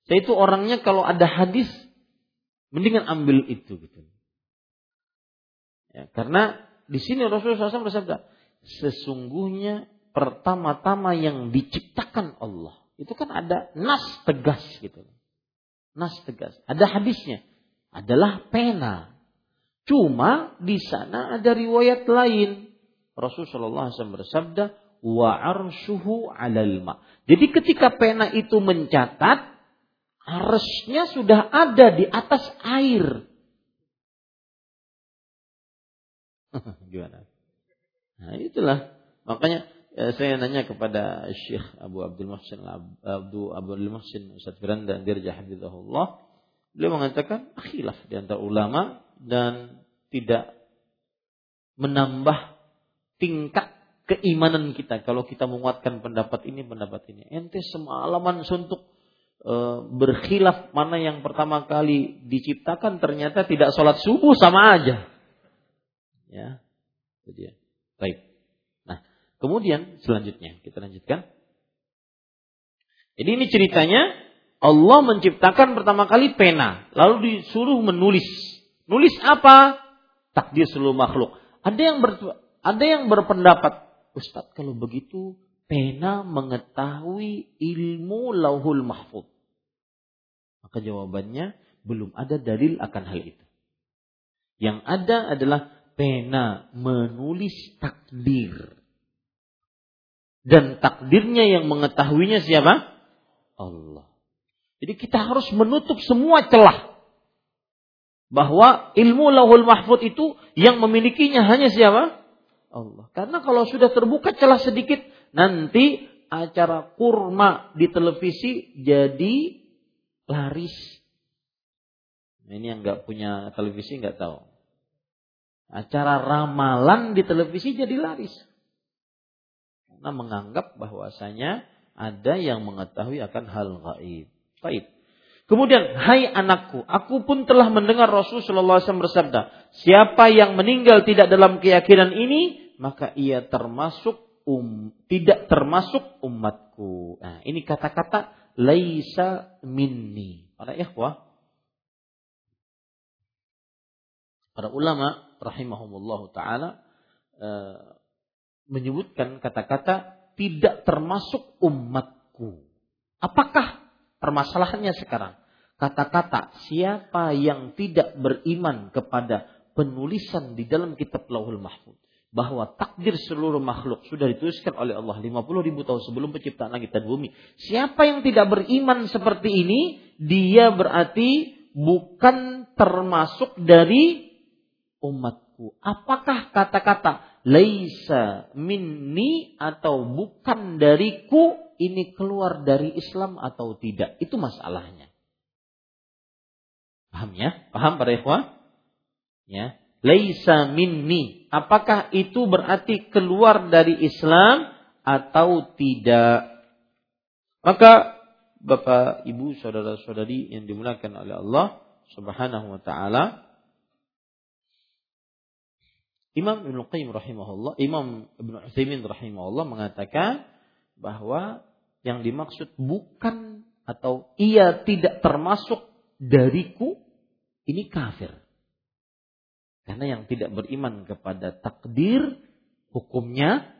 saya itu orangnya kalau ada hadis mendingan ambil itu gitu. Ya, karena di sini Rasulullah SAW bersabda, sesungguhnya pertama-tama yang diciptakan Allah itu kan ada nas tegas gitu. Nas tegas. Ada hadisnya. Adalah pena. Cuma di sana ada riwayat lain. Rasulullah SAW bersabda, wa arshuhu alal ma. Jadi ketika pena itu mencatat, Arsnya sudah ada di atas air. Gimana? Nah itulah. Makanya saya nanya kepada Syekh Abu Abdul Muhsin Abu Abdul Muhsin Ustaz Firanda Dirja Hafizahullah. Beliau mengatakan khilaf di antara ulama dan tidak menambah tingkat keimanan kita kalau kita menguatkan pendapat ini pendapat ini. Ente semalaman suntuk e, berkhilaf mana yang pertama kali diciptakan ternyata tidak sholat subuh sama aja. Ya, itu dia. Baik. Kemudian selanjutnya kita lanjutkan. Jadi ini ceritanya Allah menciptakan pertama kali pena, lalu disuruh menulis. Nulis apa? Takdir seluruh makhluk. Ada yang ber, ada yang berpendapat, Ustadz kalau begitu pena mengetahui ilmu lauhul mahfud. Maka jawabannya belum ada dalil akan hal itu. Yang ada adalah pena menulis takdir. Dan takdirnya yang mengetahuinya siapa? Allah. Jadi kita harus menutup semua celah. Bahwa ilmu lahul mahfud itu yang memilikinya hanya siapa? Allah. Karena kalau sudah terbuka celah sedikit, nanti acara kurma di televisi jadi laris. Nah, ini yang nggak punya televisi nggak tahu. Acara ramalan di televisi jadi laris. Karena menganggap bahwasanya ada yang mengetahui akan hal gaib. Baik. Kemudian, hai anakku, aku pun telah mendengar Rasulullah SAW bersabda, siapa yang meninggal tidak dalam keyakinan ini, maka ia termasuk um, tidak termasuk umatku. Nah, ini kata-kata laisa minni. Para ikhwah, para ulama rahimahumullah taala e, menyebutkan kata-kata tidak termasuk umatku. Apakah permasalahannya sekarang? Kata-kata siapa yang tidak beriman kepada penulisan di dalam kitab Lauhul Mahfuz bahwa takdir seluruh makhluk sudah dituliskan oleh Allah 50 ribu tahun sebelum penciptaan langit dan bumi. Siapa yang tidak beriman seperti ini, dia berarti bukan termasuk dari umatku. Apakah kata-kata laisa minni atau bukan dariku ini keluar dari Islam atau tidak? Itu masalahnya. Paham ya? Paham para ikhwah? Ya laisa minni. Apakah itu berarti keluar dari Islam atau tidak? Maka Bapak, Ibu, saudara-saudari yang dimuliakan oleh Allah Subhanahu wa taala, Imam Ibnu Qayyim rahimahullah, Imam Ibnu Utsaimin rahimahullah mengatakan bahwa yang dimaksud bukan atau ia tidak termasuk dariku ini kafir. Karena yang tidak beriman kepada takdir hukumnya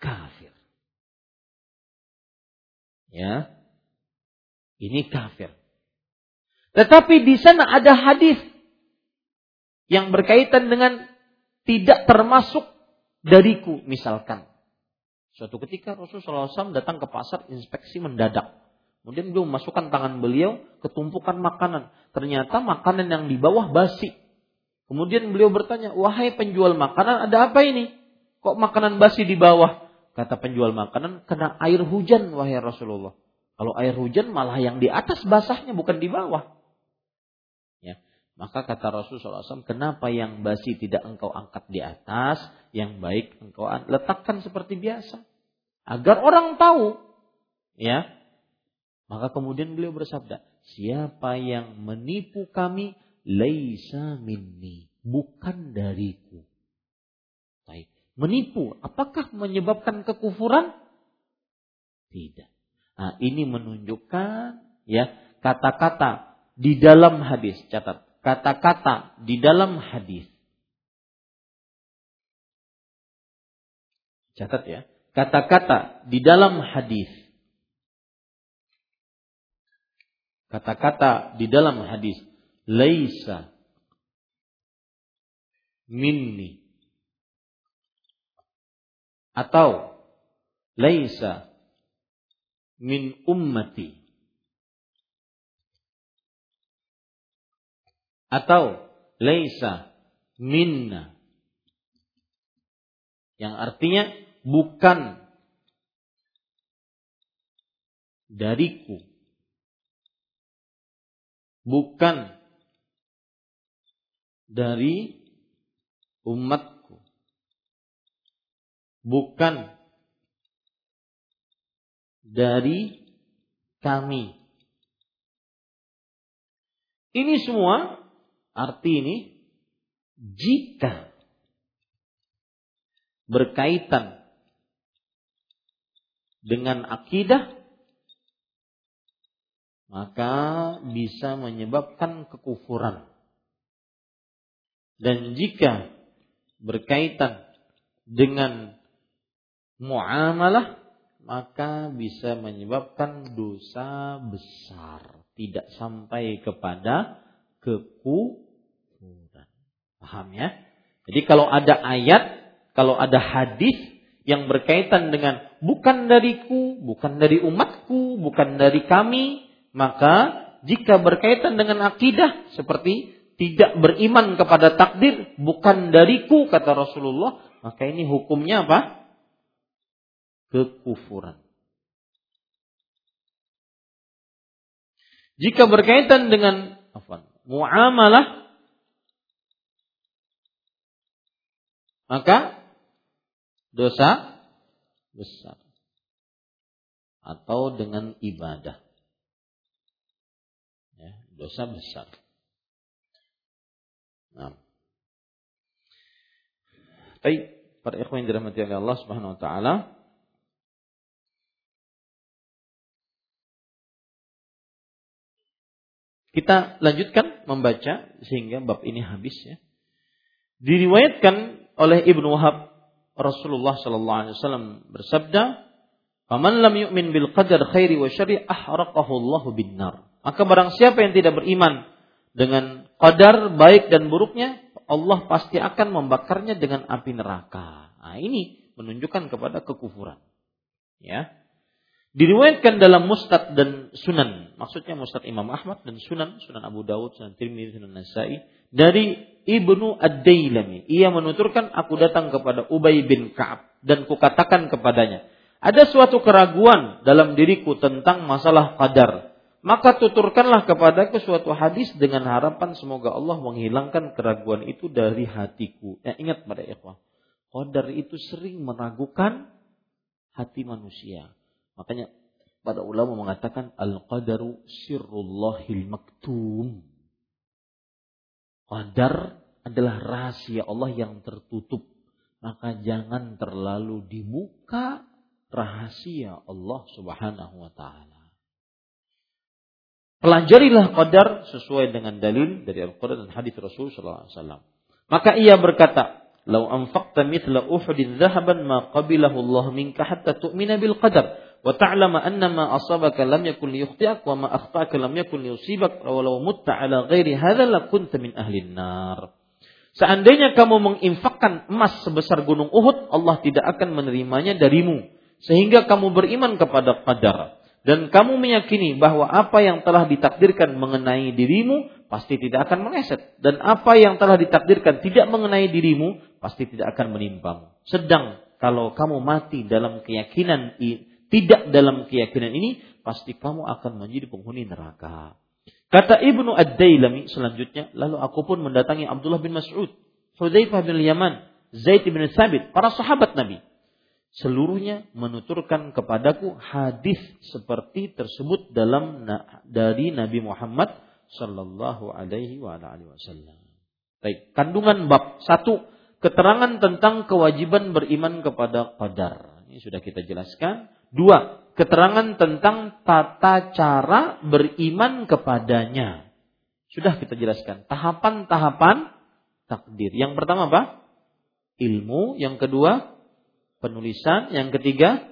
kafir. Ya. Ini kafir. Tetapi di sana ada hadis yang berkaitan dengan tidak termasuk dariku misalkan. Suatu ketika Rasulullah SAW datang ke pasar inspeksi mendadak. Kemudian beliau memasukkan tangan beliau ke tumpukan makanan. Ternyata makanan yang di bawah basi. Kemudian beliau bertanya, wahai penjual makanan ada apa ini? Kok makanan basi di bawah? Kata penjual makanan, kena air hujan wahai Rasulullah. Kalau air hujan malah yang di atas basahnya bukan di bawah. Maka kata Rasulullah SAW, kenapa yang basi tidak engkau angkat di atas, yang baik engkau letakkan seperti biasa. Agar orang tahu. ya. Maka kemudian beliau bersabda, siapa yang menipu kami, laisa minni, bukan dariku. Baik. Menipu, apakah menyebabkan kekufuran? Tidak. Nah, ini menunjukkan ya kata-kata di dalam hadis catat kata-kata di dalam hadis. Catat ya. Kata-kata di dalam hadis. Kata-kata di dalam hadis. Laisa minni. Atau laisa min ummati atau leisa minna. Yang artinya bukan dariku. Bukan dari umatku. Bukan dari kami. Ini semua Arti ini jika berkaitan dengan akidah maka bisa menyebabkan kekufuran. Dan jika berkaitan dengan muamalah maka bisa menyebabkan dosa besar, tidak sampai kepada kekufuran. Paham ya? Jadi kalau ada ayat, kalau ada hadis yang berkaitan dengan bukan dariku, bukan dari umatku, bukan dari kami, maka jika berkaitan dengan akidah seperti tidak beriman kepada takdir bukan dariku kata Rasulullah, maka ini hukumnya apa? Kekufuran. Jika berkaitan dengan apa? Muamalah maka dosa besar. Atau dengan ibadah. Ya, dosa besar. Nah. Baik, para ikhwan dirahmati Allah Subhanahu wa taala. Kita lanjutkan membaca sehingga bab ini habis ya. Diriwayatkan oleh Ibnu Wahab Rasulullah sallallahu alaihi wasallam bersabda, "Faman lam yu'min bil qadar khairi wa syarri ahraqahu Allah bin nar." Maka barang siapa yang tidak beriman dengan qadar baik dan buruknya, Allah pasti akan membakarnya dengan api neraka. Nah, ini menunjukkan kepada kekufuran. Ya. Diriwayatkan dalam Mustad dan Sunan, maksudnya Mustad Imam Ahmad dan Sunan, Sunan Abu Dawud, Sunan Tirmidzi, Sunan Nasai dari Ibnu Ad-Dailami. Ia menuturkan aku datang kepada Ubay bin Ka'ab dan kukatakan kepadanya, ada suatu keraguan dalam diriku tentang masalah qadar. Maka tuturkanlah kepadaku suatu hadis dengan harapan semoga Allah menghilangkan keraguan itu dari hatiku. Ya, ingat pada ikhwah, qadar itu sering meragukan hati manusia Makanya Para ulama mengatakan al-qadaru sirrullahil maktum. Qadar adalah rahasia Allah yang tertutup. Maka jangan terlalu dibuka rahasia Allah Subhanahu wa taala. Pelajarilah qadar sesuai dengan dalil dari Al-Qur'an dan hadis Rasul sallallahu alaihi wasallam. Maka ia berkata, "Lau anfaqta mithla Uhudin dhahaban ma qabilahu Allah minka hatta tu'mina bil qadar." Wa ta'lama anna ma asabaka lam yakun liyukhti'ak wa ma akhta'aka lam yakun liyusibak walau mutta ala ghairi hadza lakunta min ahli nar. Seandainya kamu menginfakkan emas sebesar gunung Uhud, Allah tidak akan menerimanya darimu. Sehingga kamu beriman kepada qadar. Dan kamu meyakini bahwa apa yang telah ditakdirkan mengenai dirimu, pasti tidak akan meleset. Dan apa yang telah ditakdirkan tidak mengenai dirimu, pasti tidak akan menimpamu. Sedang kalau kamu mati dalam keyakinan tidak dalam keyakinan ini, pasti kamu akan menjadi penghuni neraka. Kata Ibnu Ad-Dailami selanjutnya, lalu aku pun mendatangi Abdullah bin Mas'ud, Hudzaifah bin Yaman, Zaid bin Sabit, para sahabat Nabi. Seluruhnya menuturkan kepadaku hadis seperti tersebut dalam dari Nabi Muhammad sallallahu alaihi wa alihi wasallam. Baik, kandungan bab satu keterangan tentang kewajiban beriman kepada qadar. Ini sudah kita jelaskan. Dua, keterangan tentang tata cara beriman kepadanya. Sudah kita jelaskan. Tahapan-tahapan takdir. Yang pertama apa? Ilmu. Yang kedua, penulisan. Yang ketiga,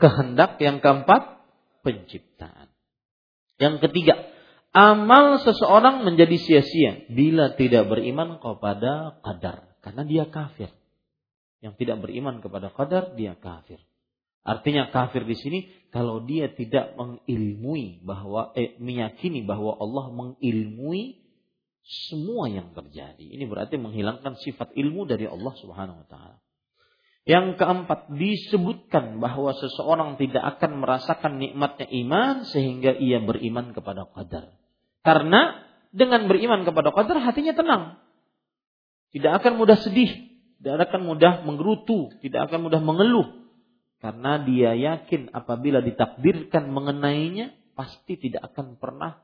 kehendak. Yang keempat, penciptaan. Yang ketiga, amal seseorang menjadi sia-sia bila tidak beriman kepada qadar. Karena dia kafir. Yang tidak beriman kepada qadar, dia kafir. Artinya kafir di sini kalau dia tidak mengilmui bahwa eh, meyakini bahwa Allah mengilmui semua yang terjadi. Ini berarti menghilangkan sifat ilmu dari Allah Subhanahu wa taala. Yang keempat disebutkan bahwa seseorang tidak akan merasakan nikmatnya iman sehingga ia beriman kepada qadar. Karena dengan beriman kepada qadar hatinya tenang. Tidak akan mudah sedih, tidak akan mudah menggerutu, tidak akan mudah mengeluh karena dia yakin apabila ditakdirkan mengenainya, pasti tidak akan pernah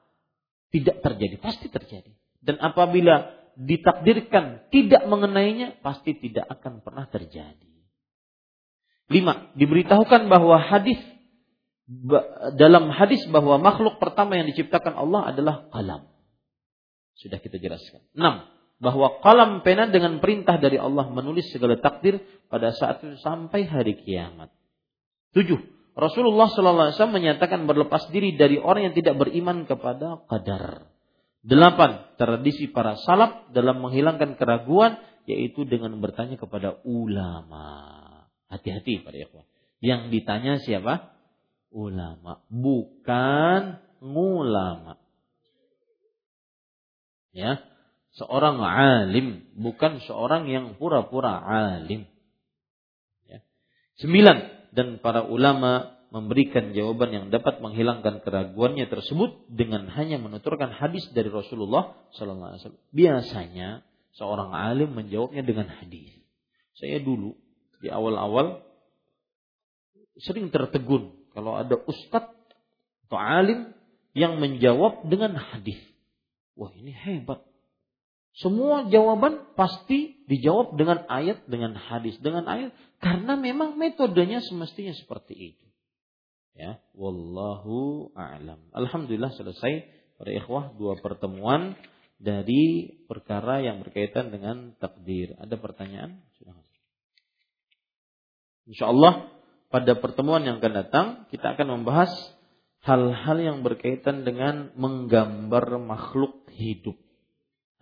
tidak terjadi. Pasti terjadi. Dan apabila ditakdirkan tidak mengenainya, pasti tidak akan pernah terjadi. Lima, diberitahukan bahwa hadis dalam hadis bahwa makhluk pertama yang diciptakan Allah adalah kalam. Sudah kita jelaskan. Enam, bahwa kalam pena dengan perintah dari Allah menulis segala takdir pada saat itu sampai hari kiamat. Tujuh, Rasulullah SAW menyatakan berlepas diri dari orang yang tidak beriman kepada qadar. Delapan, tradisi para salaf dalam menghilangkan keraguan yaitu dengan bertanya kepada ulama. Hati-hati pada ikhwan. Yang ditanya siapa? Ulama, bukan ngulama. Ya, seorang alim, bukan seorang yang pura-pura alim. Ya. Sembilan, dan para ulama memberikan jawaban yang dapat menghilangkan keraguannya tersebut dengan hanya menuturkan hadis dari Rasulullah sallallahu alaihi wasallam. Biasanya seorang alim menjawabnya dengan hadis. Saya dulu di awal-awal sering tertegun kalau ada ustadz atau alim yang menjawab dengan hadis. Wah, ini hebat. Semua jawaban pasti dijawab dengan ayat, dengan hadis, dengan ayat. Karena memang metodenya semestinya seperti itu. Ya, wallahu a'lam. Alhamdulillah selesai para ikhwah dua pertemuan dari perkara yang berkaitan dengan takdir. Ada pertanyaan? Insya Allah pada pertemuan yang akan datang kita akan membahas hal-hal yang berkaitan dengan menggambar makhluk hidup.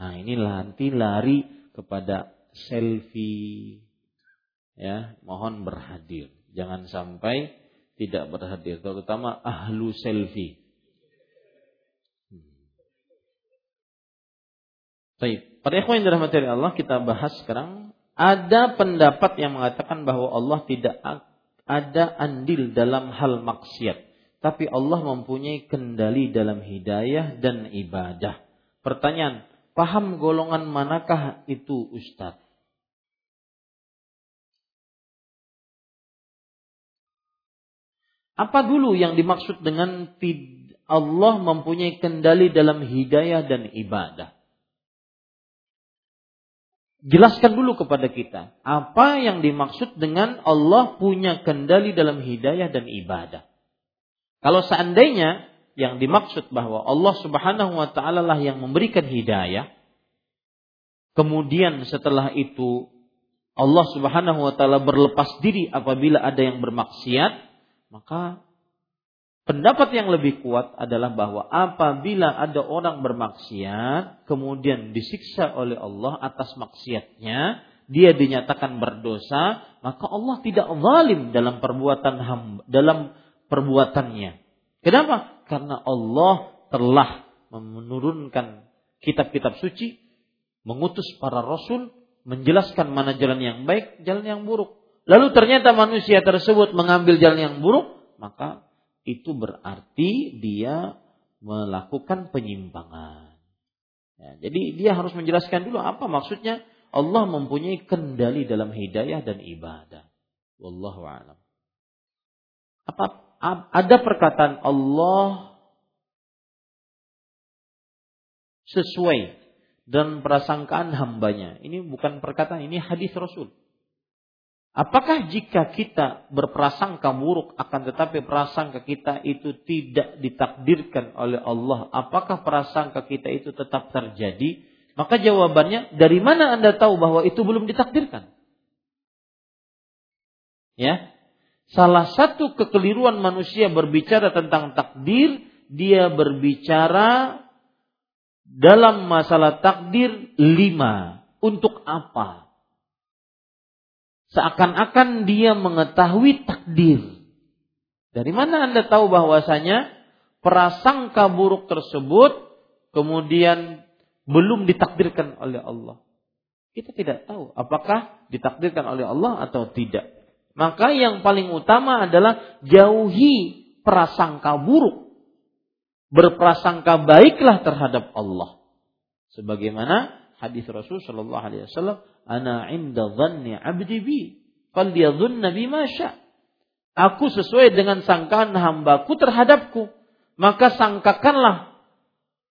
Nah, ini nanti lari kepada selfie. Ya, mohon berhadir. Jangan sampai tidak berhadir, terutama ahlu selfie. Baik, pada ikhwan yang dirahmati Allah kita bahas sekarang ada pendapat yang mengatakan bahwa Allah tidak ada andil dalam hal maksiat, tapi Allah mempunyai kendali dalam hidayah dan ibadah. Pertanyaan, Paham golongan manakah itu Ustadz? Apa dulu yang dimaksud dengan Allah mempunyai kendali dalam hidayah dan ibadah? Jelaskan dulu kepada kita apa yang dimaksud dengan Allah punya kendali dalam hidayah dan ibadah. Kalau seandainya yang dimaksud bahwa Allah Subhanahu wa taala lah yang memberikan hidayah, kemudian setelah itu Allah Subhanahu wa taala berlepas diri apabila ada yang bermaksiat, maka Pendapat yang lebih kuat adalah bahwa apabila ada orang bermaksiat, kemudian disiksa oleh Allah atas maksiatnya, dia dinyatakan berdosa, maka Allah tidak zalim dalam perbuatan dalam perbuatannya. Kenapa? Karena Allah telah menurunkan kitab-kitab suci, mengutus para rasul, menjelaskan mana jalan yang baik, jalan yang buruk. Lalu ternyata manusia tersebut mengambil jalan yang buruk, maka itu berarti dia melakukan penyimpangan. Ya, jadi dia harus menjelaskan dulu apa maksudnya Allah mempunyai kendali dalam hidayah dan ibadah. Wallahu a'lam. Apa ada perkataan Allah sesuai dan prasangkaan hambanya. Ini bukan perkataan, ini hadis Rasul. Apakah jika kita berprasangka buruk akan tetapi prasangka kita itu tidak ditakdirkan oleh Allah, apakah prasangka kita itu tetap terjadi? Maka jawabannya, dari mana Anda tahu bahwa itu belum ditakdirkan? Ya. Salah satu kekeliruan manusia berbicara tentang takdir, dia berbicara dalam masalah takdir lima. Untuk apa? Seakan-akan dia mengetahui takdir. Dari mana Anda tahu bahwasanya prasangka buruk tersebut kemudian belum ditakdirkan oleh Allah? Kita tidak tahu apakah ditakdirkan oleh Allah atau tidak. Maka yang paling utama adalah jauhi prasangka buruk. Berprasangka baiklah terhadap Allah. Sebagaimana hadis Rasul Shallallahu Alaihi Wasallam, "Ana inda dhanni abdi bi, falyadhunna bima sya." Aku sesuai dengan sangkaan hambaku terhadapku, maka sangkakanlah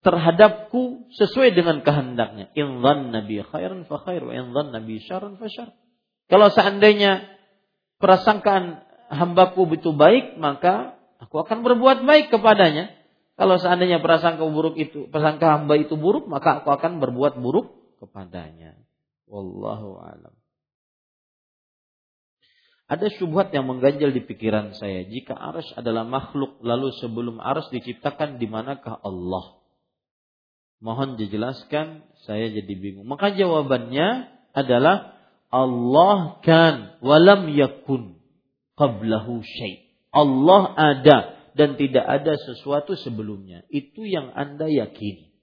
terhadapku sesuai dengan kehendaknya. In dhanna bi khairan fa khair wa in dhanna bi syarran fa syar. Kalau seandainya prasangkaan hambaku itu baik, maka aku akan berbuat baik kepadanya. Kalau seandainya prasangka buruk itu, prasangka hamba itu buruk, maka aku akan berbuat buruk kepadanya. Wallahu alam. Ada syubhat yang mengganjal di pikiran saya. Jika aras adalah makhluk, lalu sebelum aras diciptakan, di manakah Allah? Mohon dijelaskan, saya jadi bingung. Maka jawabannya adalah Allah kan walam yakun qablahu syai. Allah ada dan tidak ada sesuatu sebelumnya. Itu yang Anda yakini.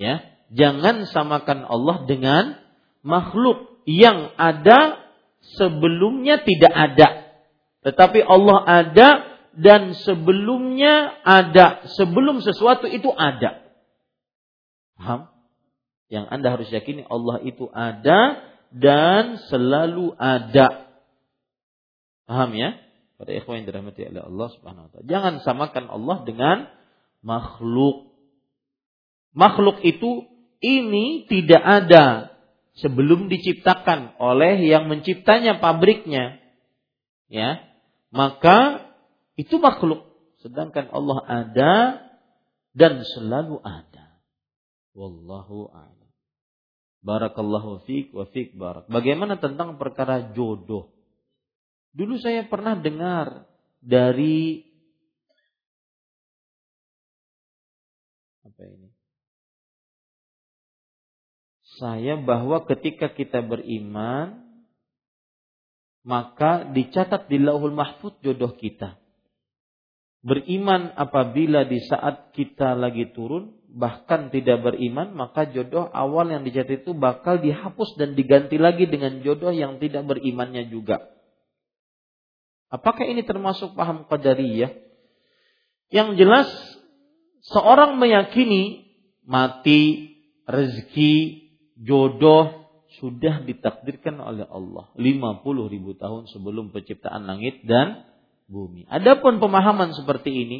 Ya, jangan samakan Allah dengan makhluk yang ada sebelumnya tidak ada. Tetapi Allah ada dan sebelumnya ada. Sebelum sesuatu itu ada. Paham? Yang Anda harus yakini Allah itu ada dan selalu ada. Paham ya? Pada ikhwan yang dirahmati oleh Allah Subhanahu wa taala. Jangan samakan Allah dengan makhluk. Makhluk itu ini tidak ada sebelum diciptakan oleh yang menciptanya pabriknya ya maka itu makhluk sedangkan Allah ada dan selalu ada wallahu a'lam barakallahu fiik wa fiik barak. Bagaimana tentang perkara jodoh? Dulu saya pernah dengar dari apa ini? Saya bahwa ketika kita beriman maka dicatat di Lauhul Mahfud jodoh kita. Beriman apabila di saat kita lagi turun bahkan tidak beriman maka jodoh awal yang dicatat itu bakal dihapus dan diganti lagi dengan jodoh yang tidak berimannya juga. Apakah ini termasuk paham qadariyah? Yang jelas seorang meyakini mati, rezeki, jodoh sudah ditakdirkan oleh Allah 50 ribu tahun sebelum penciptaan langit dan bumi. Adapun pemahaman seperti ini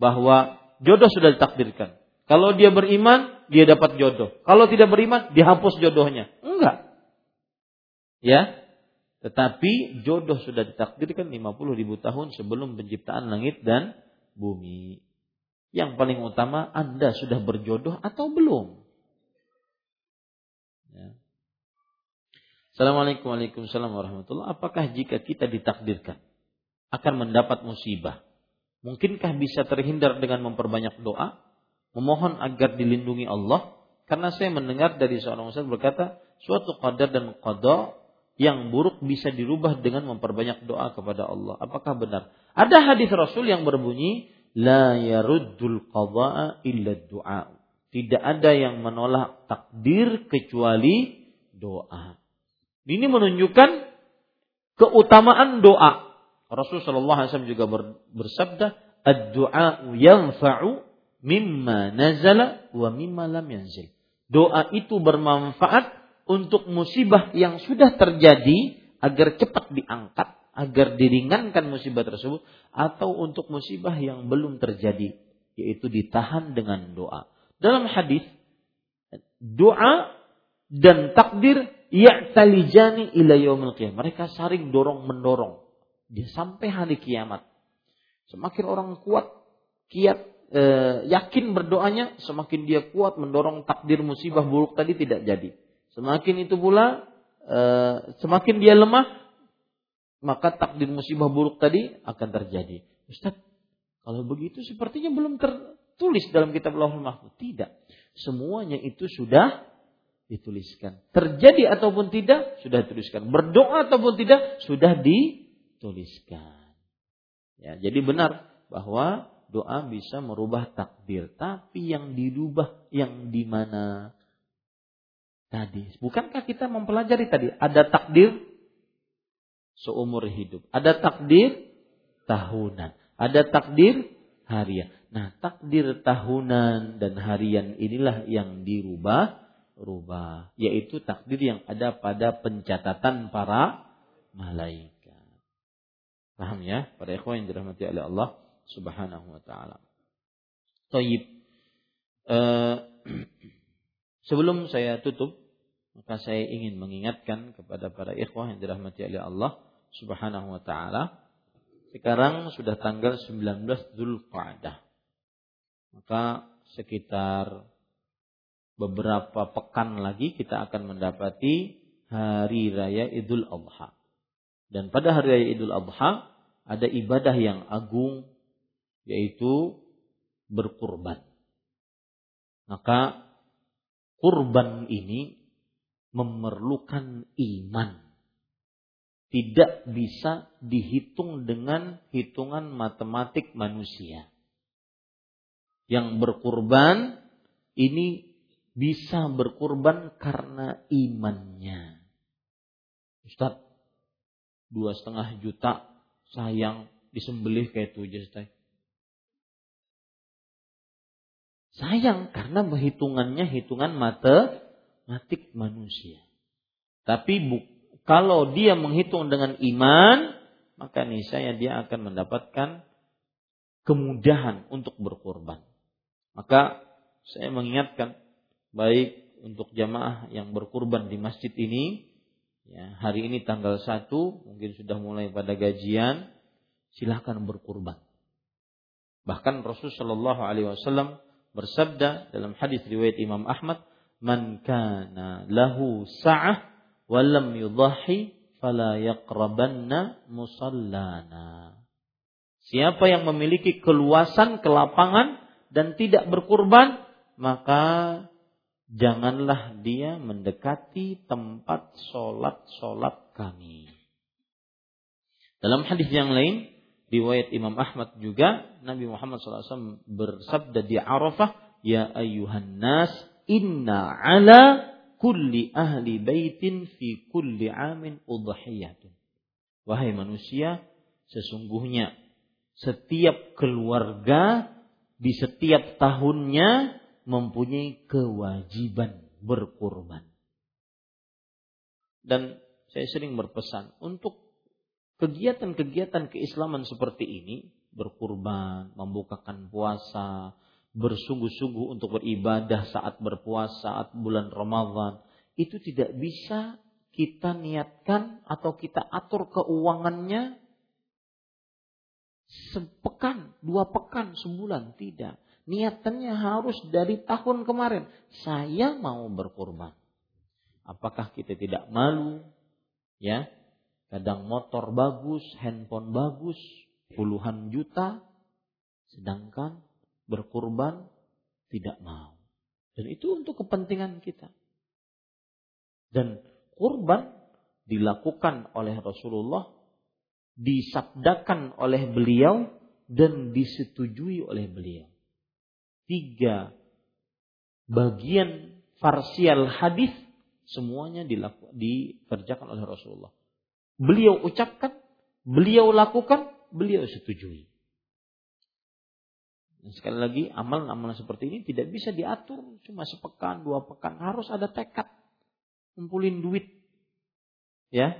bahwa jodoh sudah ditakdirkan. Kalau dia beriman, dia dapat jodoh. Kalau tidak beriman, dihapus jodohnya. Enggak. Ya. Tetapi jodoh sudah ditakdirkan 50 ribu tahun sebelum penciptaan langit dan bumi. Yang paling utama Anda sudah berjodoh atau belum? Ya. Assalamualaikum warahmatullahi Apakah jika kita ditakdirkan akan mendapat musibah, mungkinkah bisa terhindar dengan memperbanyak doa? Memohon agar dilindungi Allah karena saya mendengar dari seorang ustaz berkata suatu qadar dan qada yang buruk bisa dirubah dengan memperbanyak doa kepada Allah. Apakah benar? Ada hadis Rasul yang berbunyi la yaruddul qada'a illa du'a. Tidak ada yang menolak takdir kecuali doa. Ini menunjukkan keutamaan doa. Rasul sallallahu juga bersabda, "Ad-du'a yanfa'u mimma nazala wa mimma lam yanzil. Doa itu bermanfaat untuk musibah yang sudah terjadi agar cepat diangkat, agar diringankan musibah tersebut atau untuk musibah yang belum terjadi yaitu ditahan dengan doa. Dalam hadis doa dan takdir ya'talijani ila yaumil qiyamah. Mereka saling dorong mendorong dia sampai hari kiamat. Semakin orang kuat, kiat e, yakin berdoanya, semakin dia kuat mendorong takdir musibah buruk tadi tidak jadi. Semakin itu pula, e, semakin dia lemah, maka takdir musibah buruk tadi akan terjadi. Ustaz, kalau begitu sepertinya belum tertulis dalam kitab Lauhul Mahfuz. Tidak. Semuanya itu sudah dituliskan. Terjadi ataupun tidak, sudah dituliskan. Berdoa ataupun tidak, sudah dituliskan. Ya, jadi benar bahwa doa bisa merubah takdir. Tapi yang dirubah yang di mana tadi? Bukankah kita mempelajari tadi ada takdir seumur hidup, ada takdir tahunan, ada takdir harian. Nah, takdir tahunan dan harian inilah yang dirubah rubah, yaitu takdir yang ada pada pencatatan para malaikat. Paham ya? Para ikhwan yang dirahmati oleh Allah Subhanahu wa taala. Taib. Uh, sebelum saya tutup, maka saya ingin mengingatkan kepada para ikhwah yang dirahmati oleh Allah Subhanahu wa taala. Sekarang sudah tanggal 19 Zulqa'dah. Maka sekitar beberapa pekan lagi kita akan mendapati hari raya Idul Adha. Dan pada hari raya Idul Adha ada ibadah yang agung yaitu berkurban. Maka kurban ini memerlukan iman. Tidak bisa dihitung dengan hitungan matematik manusia. Yang berkurban ini bisa berkurban karena imannya. Ustaz, dua setengah juta sayang disembelih kayak itu aja Sayang karena hitungannya hitungan matematik manusia. Tapi bu, kalau dia menghitung dengan iman, maka niscaya dia akan mendapatkan kemudahan untuk berkorban. Maka saya mengingatkan baik untuk jamaah yang berkurban di masjid ini, ya, hari ini tanggal 1, mungkin sudah mulai pada gajian, silahkan berkurban. Bahkan Rasulullah Shallallahu Alaihi Wasallam bersabda dalam hadis riwayat Imam Ahmad, "Man kana lahu sa'ah wa lam yudhahi fala yaqrabanna musallana." Siapa yang memiliki keluasan, kelapangan dan tidak berkurban, maka janganlah dia mendekati tempat solat-solat kami. Dalam hadis yang lain, riwayat Imam Ahmad juga Nabi Muhammad SAW bersabda di Arafah, Ya ayuhan nas, inna ala kulli ahli baitin fi kulli amin udhiyatun. Wahai manusia, sesungguhnya setiap keluarga di setiap tahunnya mempunyai kewajiban berkurban. Dan saya sering berpesan untuk kegiatan-kegiatan keislaman seperti ini berkurban, membukakan puasa, bersungguh-sungguh untuk beribadah saat berpuasa, saat bulan Ramadan, itu tidak bisa kita niatkan atau kita atur keuangannya sepekan, dua pekan, sebulan, tidak. Niatannya harus dari tahun kemarin. Saya mau berkurban. Apakah kita tidak malu? Ya, kadang motor bagus, handphone bagus, puluhan juta, sedangkan berkurban tidak mau. Dan itu untuk kepentingan kita. Dan kurban dilakukan oleh Rasulullah, disabdakan oleh beliau, dan disetujui oleh beliau. Tiga bagian farsial hadis semuanya dikerjakan oleh Rasulullah. Beliau ucapkan, beliau lakukan, beliau setujui. Sekali lagi, amalan-amalan seperti ini tidak bisa diatur cuma sepekan, dua pekan. Harus ada tekad. Ngumpulin duit. Ya,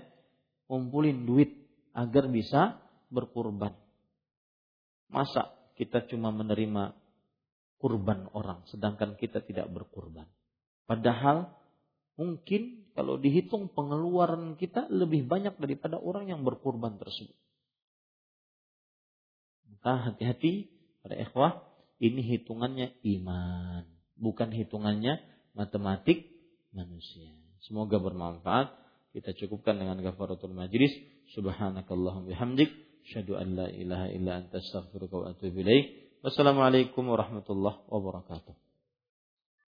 ngumpulin duit agar bisa berkurban. Masa kita cuma menerima kurban orang sedangkan kita tidak berkurban. Padahal mungkin kalau dihitung pengeluaran kita lebih banyak daripada orang yang berkurban tersebut. Maka hati-hati pada ikhwah, ini hitungannya iman, bukan hitungannya matematik manusia. Semoga bermanfaat. Kita cukupkan dengan kafaratul majlis. Subhanakallahumma bihamdik, syahadu an la ilaha illa anta astaghfiruka wa atubu ilaik. Wassalamualaikum warahmatullahi wabarakatuh.